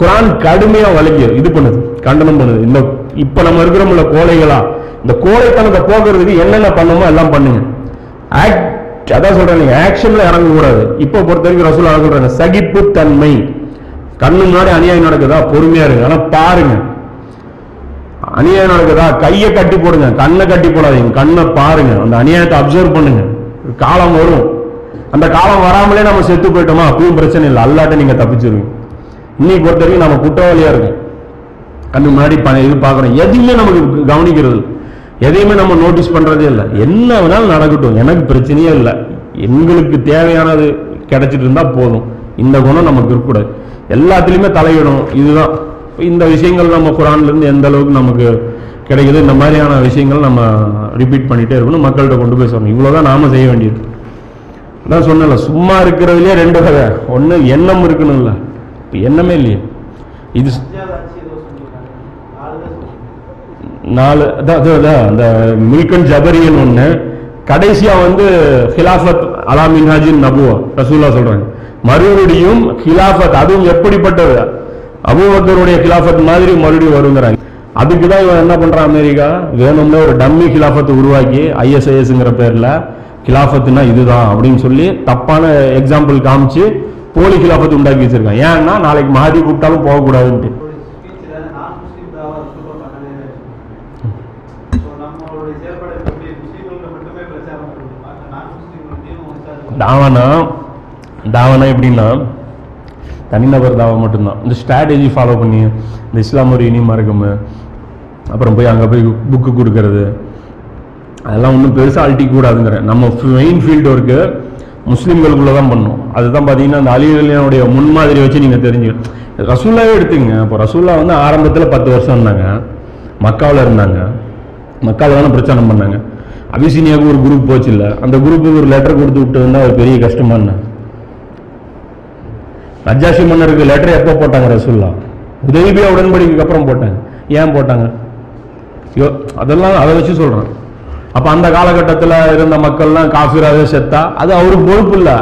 குரான் கடுமையா வலிக்கு இது பண்ணுது. கண்டனம் பண்ணுது. இந்த இப்ப நம்ம இருக்கிறோம்ல கோழைகளா. இந்த கோழைத்தனத்தை போக்குறதுக்கு என்னென்ன பண்ணுமோ எல்லாம் பண்ணுங்க. ஆக்ட் அதான் சொல்றேன் நீங்க ஆக்ஷன்ல இறங்க கூடாது இப்போ பொறுத்த வரைக்கும் ரசூல் சகிப்பு சகிப்புத்தன்மை. கண்ணு முன்னாடி அநியாயம் நடக்குதா? பொறுமையா இருக்கு ஆனா பாருங்க. அநியாயம் நடக்குதா? கையை கட்டி போடுங்க. கண்ணை கட்டி போடாதீங்க. கண்ணை பாருங்க. அந்த அநியாயத்தை அப்சர்வ் பண்ணுங்க. காலம் வரும். அந்த காலம் வராமலே நம்ம செத்து போயிட்டோமா? அப்பவும் பிரச்சனை இல்லை. அல்லாட்ட நீங்க தப்பிச்சிருவீங்க இன்னைக்கு பொறுத்த வரைக்கும் நம்ம குற்றவாளியா இருக்கும். கண்ணு முன்னாடி ப- இது பார்க்குறோம் எதையுமே நமக்கு கவனிக்கிறது எதையுமே நம்ம நோட்டீஸ் பண்றதே இல்லை. என்ன வேணாலும் நடக்கட்டும். எனக்கு பிரச்சனையே இல்லை. எங்களுக்கு தேவையானது கிடைச்சிட்டு இருந்தா போதும். இந்த குணம் நமக்கு இருக்கக்கூடாது. எல்லாத்துலேயுமே தலையிடும் இதுதான். இந்த விஷயங்கள் நம்ம குரான்லேருந்து எந்த அளவுக்கு நமக்கு கிடைக்குது இந்த மாதிரியான விஷயங்கள் நம்ம ரிப்பீட் பண்ணிகிட்டே இருக்கணும். மக்கள்கிட்ட கொண்டு போய் சொல்லணும். இவ்வளவுதான் நாம செய்ய வேண்டியது. நான் சொன்னல சும்மா இருக்கிறதுலயே ரெண்டு வகை. ஒன்று எண்ணம் இருக்கணும்ல. இப்போ எண்ணமே இல்லையே. இது நாலு அதான் அந்த மில்கன் ஜபரியன் ஒன்று கடைசியாக வந்து ஹிலாஃபத் அலா மின்ஹாஜின் நபுவா ரசூல்லா சொல்கிறாங்க மறுபடியும் ஹிலாஃபத் அதுவும் எப்படிப்பட்டது? அபூபக்கருடைய ஹிலாஃபத் மாதிரி மறுபடியும் வருங்கிறாங்க. அதுக்கு தான் இவன் என்ன பண்றான் அமெரிக்கா? வேணும்னே ஒரு டம்மி ஹிலாஃபத் உருவாக்கி ஐஎஸ்ஐஎஸ்ங்கிற பேர்ல ஹிலாஃபத்னா இதுதான் அப்படின்னு சொல்லி தப்பான எக்ஸாம்பிள் காமிச்சு போலி ஹிலாஃபத் உண்டாக்கி வச்சிருக்கான் ஏன்னா நாளைக்கு மாதி கூப்பிட்டாலும் போகக்கூடாதுன்ட்டு. தாவனா தாவனா எப்படின்னா தனிநபர் தாவா மட்டும்தான். இந்த ஸ்ட்ராட்டஜி ஃபாலோ பண்ணி இந்த இஸ்லாம் ஒரு இனி மறக்கும் அப்புறம் போய் அங்கே போய் புக்கு கொடுக்கறது அதெல்லாம் ஒன்றும் பெருசாக அழட்டிக்க கூடாதுங்கிறேன் நம்ம மெயின் ஃபீல்டு ஒர்க்கு முஸ்லீம்களுக்குள்ள தான் பண்ணோம். அதுதான் பார்த்தீங்கன்னா அந்த அலிகளுடைய முன்மாதிரி வச்சு நீங்கள் தெரிஞ்சுக்கணும் ரசூல்லாவே எடுத்துங்க இப்போ ரசூல்லா வந்து ஆரம்பத்தில் பத்து வருஷம் இருந்தாங்க. மக்காவில் இருந்தாங்க. மக்காவில் தானே பிரச்சாரம் பண்ணாங்க. அபிசீனியாவுக்கு ஒரு குரூப் போச்சு இல்லை. அந்த குரூப்புக்கு ஒரு லெட்டர் கொடுத்து விட்டு வந்தால் அது பெரிய கஷ்டமாக என்ன நஜாஷி மன்னருக்கு லெட்டர் எப்போ போட்டாங்க ரசூல்லா? உதவிபியா உடன்படிக்கைக்கு அப்புறம் போட்டாங்க. ஏன் போட்டாங்க? யோ அதெல்லாம் அதை வச்சு சொல்கிறேன் அப்போ அந்த காலகட்டத்தில் இருந்த மக்கள்லாம் காஃபிராகவே செத்தா அது அவருக்கு பொறுப்பு இல்லை.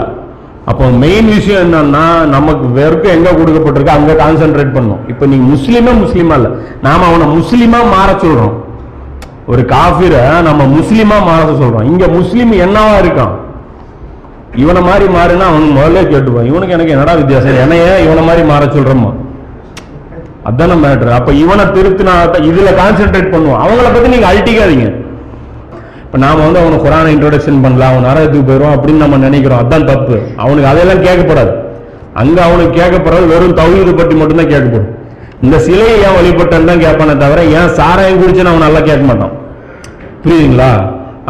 அப்போ மெயின் விஷயம் என்னன்னா நமக்கு வெறுக்க எங்கே கொடுக்கப்பட்டிருக்கு அங்கே கான்சென்ட்ரேட் பண்ணோம். இப்போ நீங்கள் முஸ்லீமே முஸ்லீமா இல்லை. நாம் அவனை முஸ்லீமாக மாற சொல்கிறோம் ஒரு காஃபிரை நம்ம முஸ்லீமாக மாற சொல்கிறோம் இங்கே முஸ்லீம் என்னவா இருக்கான்? இவனை மாதிரி மாறினா அவன் முதல்ல கேட்டுப்பான். இவனுக்கு எனக்கு என்னடா வித்தியாசம்? என்னைய இவனை மாதிரி மாற சொல்றோமா அதான மேட்ரு அப்ப இவனை திருத்தினா இதுல கான்சென்ட்ரேட் பண்ணுவோம் அவங்கள பத்தி நீங்க அழட்டிக்காதீங்க. இப்ப நாம வந்து அவனுக்கு குரான இன்ட்ரோடக்ஷன் பண்ணலாம். அவன் நரகத்துக்கு போயிடும் அப்படின்னு நம்ம நினைக்கிறோம். அதான் தப்பு. அவனுக்கு அதெல்லாம் கேட்கப்படாது. அங்க அவனுக்கு கேட்கப்படுறது வெறும் தௌஹீது பற்றி மட்டும்தான் கேட்கப்படும். இந்த சிலையை ஏன் வழிபட்டன்னு தான் கேட்பானே தவிர ஏன் சாராயம் குடிச்சுன்னு அவன் நல்லா கேட்க மாட்டான். புரியுதுங்களா?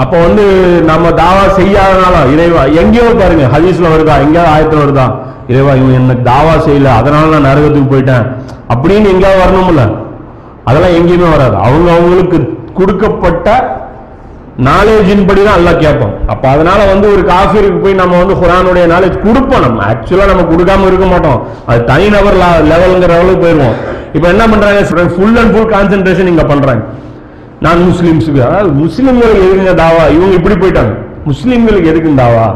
அப்போ வந்து நம்ம தாவா செய்யாதனால இறைவா எங்கேயோ பாருங்க ஹதீஸ்ல வருதா எங்கேயாவது ஆயத்துல வருதா? இறைவா இவன் எனக்கு தாவா செய்யல அதனால நான் நரகத்துக்கு போயிட்டேன். அப்படின்னு எங்கேயாவது வரணும்ல? அதெல்லாம் எங்கேயுமே வராது. அவங்க அவங்களுக்கு கொடுக்கப்பட்ட நாலேஜின் படி தான் எல்லாம் கேட்போம் அப்போ அதனால வந்து ஒரு காஃபிருக்கு போய் நம்ம வந்து குரானுடைய நாலேஜ் கொடுப்போம் நம்ம. ஆக்சுவலாக நம்ம கொடுக்காம இருக்க மாட்டோம். அது தனிநபர் லெவலுங்கிற அளவுக்கு போயிருவோம். இப்போ என்ன பண்ணுறாங்க ஃபுல் அண்ட் ஃபுல் கான்சென்ட்ரேஷன் இங்கே பண்ணுறாங்க நான் முஸ்லீம்ஸுக்கு அதாவது முஸ்லீம்களுக்கு எதுக்குங்க தாவா? இவங்க இப்படி போயிட்டாங்க. முஸ்லீம்களுக்கு எதுக்கு தாவா?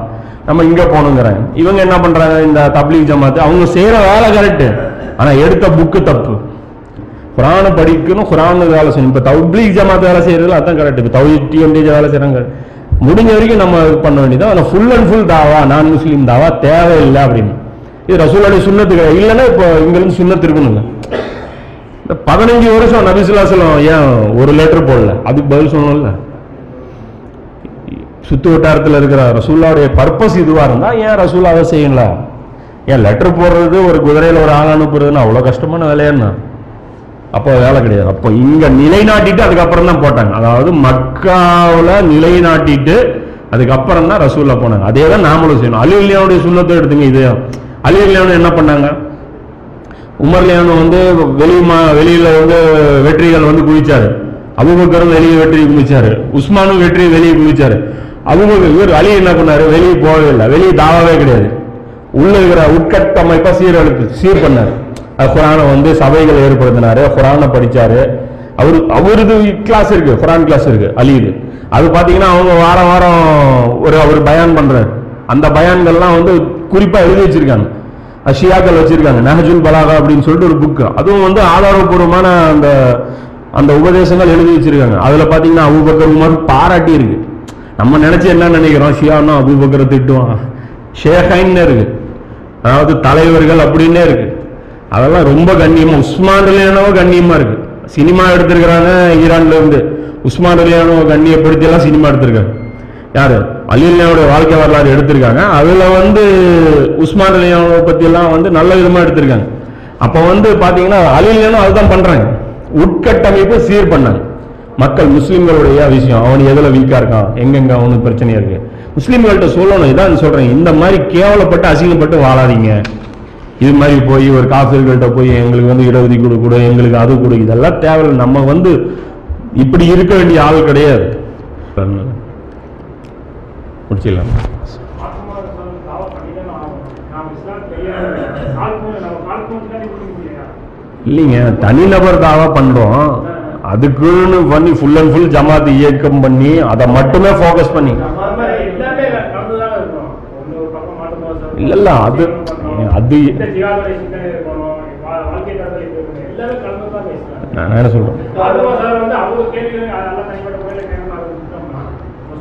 நம்ம இங்க போகணுங்கிறாங்க இவங்க என்ன பண்றாங்க? இந்த தப்லீக் ஜமாத்து. அவங்க செய்யற வேலை கரெக்டு ஆனா எடுத்த புக்கு தப்பு. குரானை படிக்கணும் குரான் வேலை செய்யணும். இப்போ தப்லீக் ஜமாத்து வேலை செய்யறதுல அதான் கரெக்ட் இப்போ தௌட்டி ஒன்றிய வேலை செய்யறாங்க. முடிஞ்ச வரைக்கும் நம்ம பண்ண வேண்டியது ஆனால் ஃபுல் அண்ட் ஃபுல் தாவா நான் முஸ்லீம் தாவா தேவையில்லை அப்படின்னு. இது ரசூலுடைய சுண்ணத்துக்கு இல்லைன்னா இப்போ இங்கிருந்து சுண்ணத்து இருக்கணும்ல இந்த பதினஞ்சு வருஷம் நபிசுல்லாசலம் ஏன் ஒரு லெட்டர் போடல? அதுக்கு பதில் சொல்லணும்ல. சுத்து வட்டாரத்தில் இருக்கிற ரசூல்லாவுடைய பர்பஸ் இதுவாக இருந்தால் ஏன் ரசூலாவை செய்யல? ஏன் லெட்டர் போடுறது ஒரு குதிரையில் ஒரு ஆள் அனுப்புறதுன்னு அவ்வளோ கஷ்டமான வேலையாண்ணா அப்போ வேலை கிடையாது. அப்போ இங்கே நிலைநாட்டிட்டு அதுக்கப்புறம் தான் போட்டாங்க. அதாவது மக்காவில் நிலைநாட்டிட்டு அதுக்கப்புறம் தான் ரசூல்லா போனாங்க. அதே தான் நாமளும் செய்யணும். அலி இல்லையாவுடைய சுண்ணத்தை எடுத்துங்க இது. அலி இல்லையானு என்ன பண்ணாங்க? உமர்லியானு வந்து வெளியுமா மா வந்து வெற்றிகள் வந்து குவிச்சார். அபுபக்கரும் வெளியே வெற்றி குவிச்சார். உஸ்மானும் வெற்றி வெளியே குவிச்சார். அபுபக்கர் இவர் அலி என்ன பண்ணாரு? வெளியே போகவே இல்லை. வெளியே தாவாவே கிடையாது. உள்ள இருக்கிற உட்கட்டமைப்பாக சீரழிப்பு சீர் பண்ணார். குரானை வந்து சபைகள் ஏற்படுத்தினார். குரானை படித்தார் அவரு அவரது கிளாஸ் இருக்கு. குரான் கிளாஸ் இருக்கு. அலியுது அது பார்த்தீங்கன்னா அவங்க வாரம் வாரம் ஒரு அவர் பயான் பண்ணுறாரு அந்த பயான்கள்லாம் வந்து குறிப்பாக எழுதி வச்சிருக்காங்க. அஷியாக்கள் வச்சிருக்காங்க. நஹஜுல் பலாகா அப்படின்னு சொல்லிட்டு ஒரு புக்கு அதுவும் வந்து ஆதாரபூர்வமான அந்த அந்த உபதேசங்கள் எழுதி வச்சிருக்காங்க. அதுல பாத்தீங்கன்னா அபுபக்கர் உமர் பாராட்டி இருக்கு. நம்ம நினைச்சு என்ன நினைக்கிறோம்? ஷியானா அபுபக்கரை திட்டுவான். ஷேஹைன்னு இருக்கு. அதாவது தலைவர்கள் அப்படின்னே இருக்கு. அதெல்லாம் ரொம்ப கண்ணியமா உஸ்மான் ரலியானவோ கண்ணியமா இருக்கு. சினிமா எடுத்திருக்கிறாங்க ஈரான்ல இருந்து. உஸ்மான் ரலியானவோ கண்ணியப்படுத்தி எல்லாம் சினிமா எடுத்திருக்காங்க. யாரு? அலிலியாவுடைய வாழ்க்கை வரலாறு எடுத்திருக்காங்க. அதில் வந்து உஸ்மான் அலியாவை பற்றியெல்லாம் வந்து நல்ல விதமாக எடுத்திருக்காங்க. அப்போ வந்து பார்த்தீங்கன்னா அலிலியானும் அதுதான் பண்ணுறாங்க உட்கட்டமைப்பு சீர் பண்ணாங்க மக்கள் முஸ்லீம்களுடைய விஷயம் அவன் எதில் வீக்காக இருக்கான் எங்கெங்க அவனுக்கு பிரச்சனையாக இருக்குது முஸ்லீம்கள்கிட்ட சொல்லணும் இதான் சொல்கிறேன் இந்த மாதிரி கேவலப்பட்டு அசிங்கப்பட்டு வாழாதீங்க. இது மாதிரி போய் ஒரு காஃபிர்கள்ட்ட போய் எங்களுக்கு வந்து இடஒதுக்கீடு கொடு எங்களுக்கு அது கொடு இதெல்லாம் தேவையில்லை. நம்ம வந்து இப்படி இருக்க வேண்டிய ஆள் கிடையாது. முடிச்சிடலாம் இல்லைங்க தனிநபர் தாவா பண்ணுறோம் அதுக்குன்னு பண்ணி ஃபுல் அண்ட் ஃபுல் ஜமாத் இயக்கம் பண்ணி அதை மட்டுமே ஃபோக்கஸ் பண்ணி.
இல்லை
இல்லை இல்ல, அது- அது- நான் என்ன சொல்றேன்?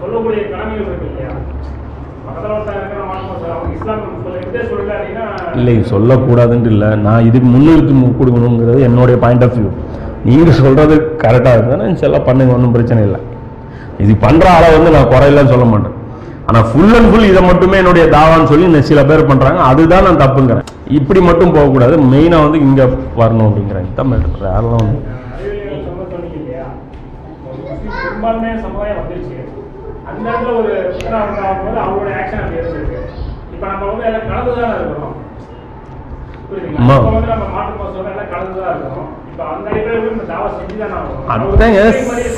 சொல்லக்கூடிய கடமைகள் இருக்கு இல்லையா
இல்லை சொல்லக்கூடாதுன்ட்டு இல்லை. நான் இதுக்கு முன்னிறுத்தி கொடுக்கணுங்கிறது என்னுடைய பாயிண்ட் ஆஃப் வியூ நீங்கள் சொல்கிறது கரெக்டாக இருக்குன்னா செல்லாம் பண்ணுங்க ஒன்றும் பிரச்சனை இல்லை. இது பண்ணுற ஆளை வந்து நான் குறையிலன்னு சொல்ல மாட்டேன். ஆனால் ஃபுல் அண்ட் ஃபுல் இதை மட்டுமே என்னுடைய தாவான்னு சொல்லி நான் சில பேர் பண்ணுறாங்க அதுதான் நான் தப்புங்கிறேன். இப்படி மட்டும் போகக்கூடாது. மெயினாக வந்து இங்கே வரணும் அப்படிங்கிறேன் தான் மேட்டர் வேறெல்லாம்
அந்த இடத்துல ஒரு ஆகும்போது அவங்களோட ஆக்ஷன் அப்படி இருந்திருக்கு இப்போ நம்ம வந்து எல்லாம் கலந்து தான் இருக்கிறோம்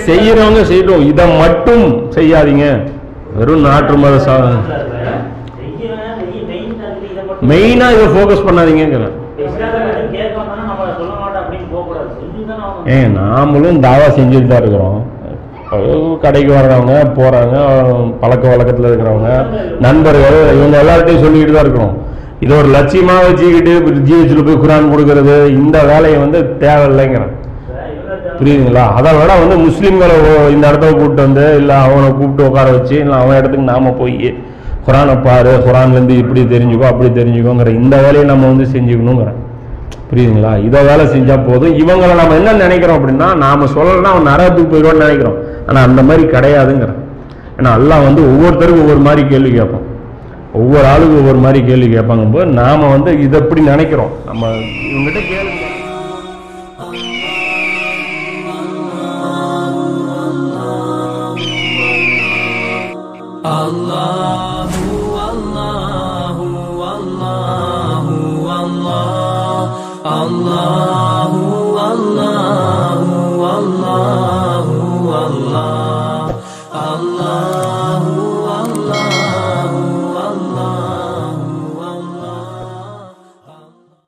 செய்யறவங்க செய்யட்டும். இதை மட்டும் செய்யாதீங்க. வெறும் நாட்டு மத மெயினா இதை ஃபோக்கஸ் பண்ணாதீங்கிறேன் ஏங்க நாமளும் தாவா செஞ்சுட்டு தான் இருக்கிறோம். கடைக்கு வர்றவங்க போகிறாங்க பழக்க வழக்கத்தில் இருக்கிறவங்க நண்பர்கள் இவங்க எல்லார்ட்டையும் சொல்லிக்கிட்டு தான் இருக்கிறோம். இதை ஒரு லட்சியமாக வச்சுக்கிட்டு ஜிஹெச்சில் போய் குரான் கொடுக்கறது இந்த வேலையை வந்து தேவையில்லைங்கிறேன். புரியுதுங்களா? அதை விட வந்து முஸ்லீம்களை ஓ- இந்த இடத்த கூப்பிட்டு வந்து இல்லை அவனை கூப்பிட்டு உட்கார வச்சு இல்லை அவன் இடத்துக்கு நாம் போய் குரானை பாரு குரான்லேருந்து இப்படி தெரிஞ்சுக்கோ அப்படி தெரிஞ்சுக்கோங்கிற இந்த வேலையை நம்ம வந்து செஞ்சுக்கணுங்கிறேன். புரியுதுங்களா? இதை வேலை செஞ்சால் போதும். இவங்களை நம்ம என்ன நினைக்கிறோம் அப்படின்னா நாம் சொல்லலைன்னா அவன் நரகத்துக்கு போயிடுவான்னு நினைக்கிறோம். ஆனால் அந்த மாதிரி கிடையாதுங்கிறேன். ஏன்னா எல்லாம் வந்து ஒவ்வொருத்தருக்கும் ஒவ்வொரு மாதிரி கேள்வி கேட்போம் ஒவ்வொரு ஆளுக்கும் ஒவ்வொரு மாதிரி கேள்வி கேட்பாங்க போது நாம் வந்து இதை எப்படி நினைக்கிறோம்? நம்ம இவங்ககிட்ட கேளுங்க. அல்லாஹூ